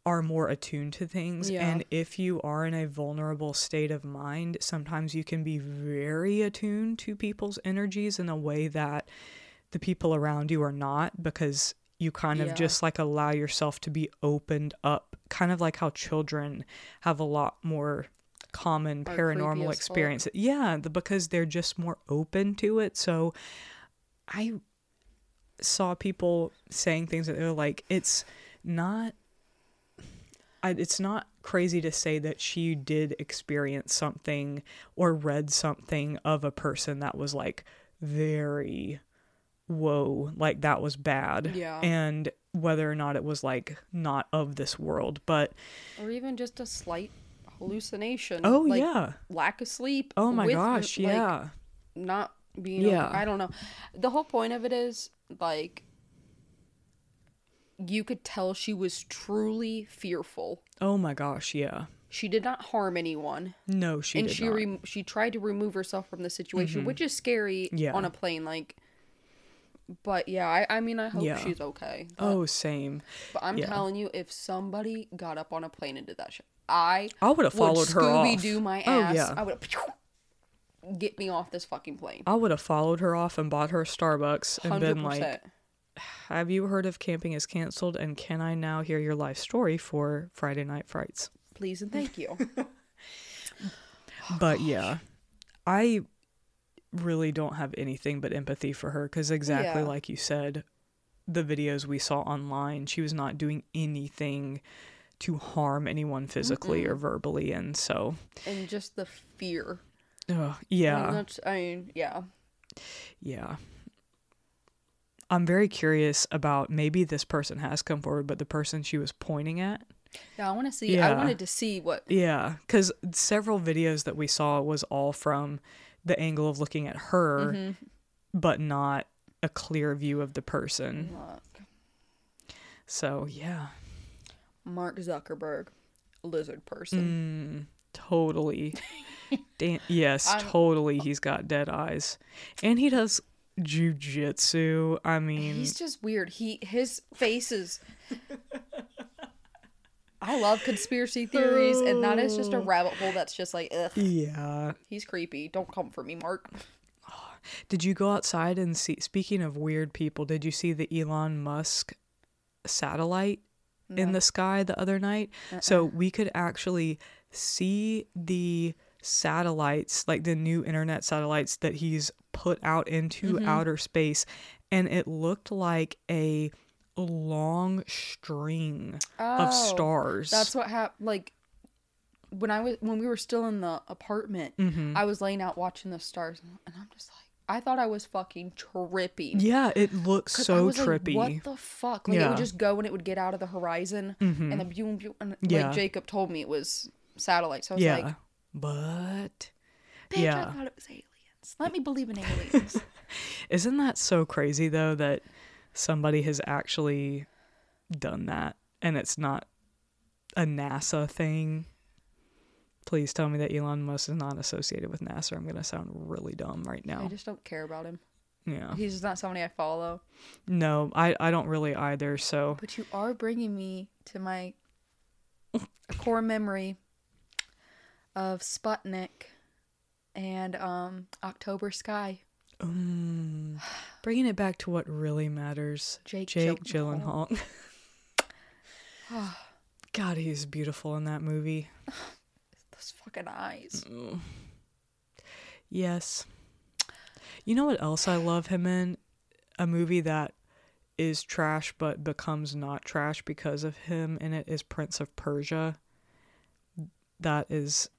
are more attuned to things. Yeah. And if you are in a vulnerable state of mind, sometimes you can be very attuned to people's energies in a way that the people around you are not because you kind of Yeah. just like allow yourself to be opened up kind of like how children have a lot more common creepy paranormal fuck. yeah the, because they're just more open to it so i saw people saying things that they're like it's not I, it's not crazy to say that she did experience something or read something of a person that was like very whoa like that was bad Yeah. and whether or not it was like not of this world but Or even just a slight hallucination. oh like yeah Lack of sleep. oh my with, gosh like, yeah Not being. Yeah. I don't know. The whole point of it is like. You could tell she was truly fearful. oh my gosh yeah She did not harm anyone, no she and did she rem- she tried to remove herself from the situation, mm-hmm. which is scary Yeah. on a plane. Like, but yeah, I, I mean, I hope Yeah. she's okay. But, oh same but I'm yeah. telling you, if somebody got up on a plane and did that shit, I i would have followed her off Scooby Doo my Oh, ass. yeah. I would get me off this fucking plane. i would have followed her off and bought her starbucks and Hundred been like have you heard of camping is canceled and can i now hear your life story for friday night frights Please and thank you. but yeah i really don't have anything but empathy for her because exactly Yeah. like you said the videos we saw online she was not doing anything to harm anyone physically or verbally and so and just the fear. mean, yeah that's, I mean, yeah. yeah I'm very curious about maybe this person has come forward, but the person she was pointing at. Yeah, I want to see. Yeah. I wanted to see what. Yeah, because several videos that we saw was all from the angle of looking at her, Mm-hmm. but not a clear view of the person. Look, So yeah, Mark Zuckerberg, lizard person. totally. Dan- yes, I'm- totally. He's got dead eyes, and he does jujitsu. I mean, He's just weird. He his face is. I love conspiracy theories, and that is just a rabbit hole that's just like, ugh. yeah. He's creepy. Don't come for me, Mark. Did you go outside and see? Speaking of weird people, did you see the Elon Musk satellite in the sky the other night? So uh-uh. we could actually see the satellites, like the new internet satellites that he's put out into mm-hmm. outer space, and it looked like a long string of Oh, stars. That's what happened. Like when I was when we were still in the apartment, mm-hmm. I was laying out watching the stars, and I'm just like, I thought I was fucking tripping. yeah, it looks so was like, trippy. what the fuck? Like it would just go and it would get out of the horizon, mm-hmm. and the boom, boom, and Yeah. like Jacob told me it was satellites. So I was yeah, like, but bitch, Yeah. I thought it was aliens. Let me believe in aliens. Isn't that so crazy though that somebody has actually done that and it's not a NASA thing? Please tell me that Elon Musk is not associated with NASA. I'm going to sound really dumb right now. I just don't care about him. Yeah. He's just not somebody I follow. No, I, I don't really either. So, But you are bringing me to my core memory of Sputnik and um, October Sky. um, bringing it back to what really matters Jake Jake Gyllenhaal. Gyllenhaal. God, he's beautiful in that movie. Those fucking eyes. Yes. You know what else I love him in? A movie that is trash but becomes not trash because of him in it is Prince of Persia. That is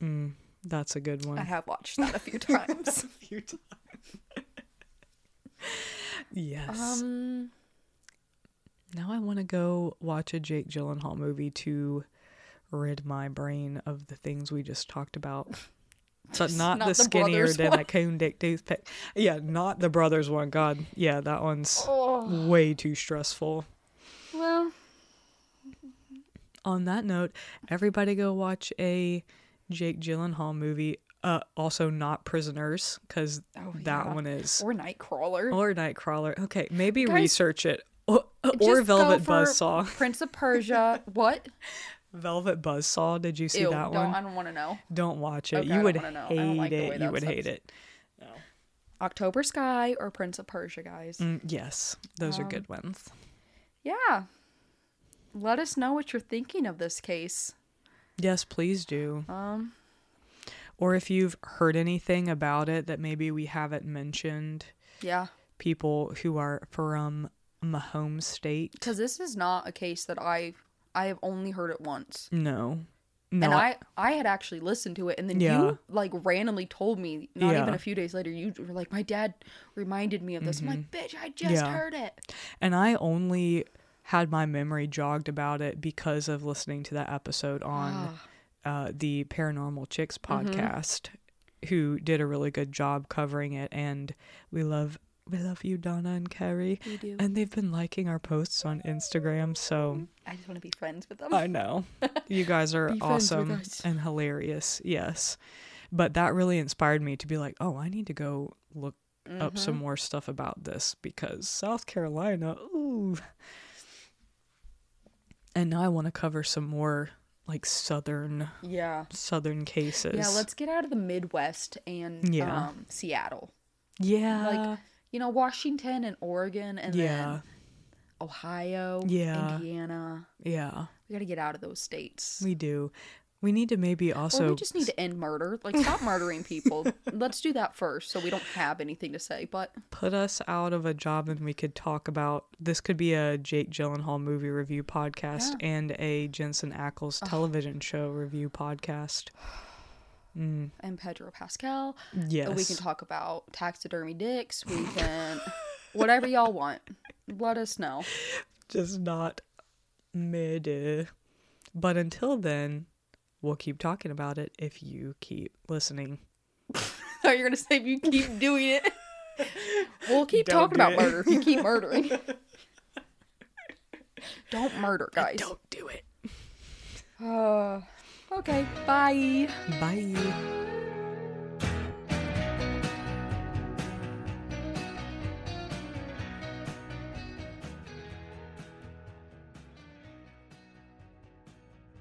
mm, that's a good one. I have watched that a few times. a few times. Yes. um, now I want to go watch a Jake Gyllenhaal movie to rid my brain of the things we just talked about. But not, not the the skinnier than one. a cone dick toothpick. Yeah, not the brothers one. God, yeah, that one's oh, way too stressful. well, On that note, everybody go watch a Jake Gyllenhaal movie. Uh, also not Prisoners, because Oh, that yeah. one is or Nightcrawler. or Nightcrawler. Okay, maybe Guys, research it. Or, or Velvet Buzzsaw. Prince of Persia. What? Velvet Buzzsaw. Did you see Ew, that one? I don't want to know. Don't watch it. Okay, you would know. Hate like it. You would stuff- hate it. October Sky or Prince of Persia, guys. Mm, yes, those Um, are good ones. Yeah. Let us know what you're thinking of this case. Yes, please do. Um, Or if you've heard anything about it that maybe we haven't mentioned, yeah, people who are from my home state. because this is not a case that I I have only heard it once, No. No. and I I had actually listened to it, and then Yeah. you like randomly told me. Not even a few days later, you were like, "My dad reminded me of this." I'm like, "Bitch, I just Mm-hmm. Yeah. heard it." and I only had my memory jogged about it because of listening to that episode on uh, the Paranormal Chicks Mm-hmm. podcast, who did a really good job covering it. And we love we love you, Donna and Carrie. We do. And they've been liking our posts on Instagram, so I just want to be friends with them. I know you guys are Be friends with awesome and hilarious. Yes, but that really inspired me to be like, oh, I need to go look up Mm-hmm. some more stuff about this because South Carolina, ooh. And now I want to cover some more like southern yeah. southern cases. Yeah, let's get out of the Midwest and Yeah. um, Seattle. Yeah. Like, you know, Washington and Oregon and yeah. then Ohio, Yeah. Indiana. Yeah. We got to get out of those states. We do. We need to maybe or also we just need to end murder. Like, stop murdering people. Let's do that first so we don't have anything to say. But put us out of a job and we could talk about this could be a Jake Gyllenhaal movie review podcast and a Jensen Ackles television show review podcast. Mm, and Pedro Pascal. yes. We can talk about taxidermy dicks. We can. Whatever y'all want. Let us know. Just not mid. But until then, we'll keep talking about it if you keep listening. Oh, you're gonna say if you keep doing it. We'll keep Don't talking about it. murder if you keep murdering. Don't murder, guys. Don't do it. Uh, okay, bye. Bye.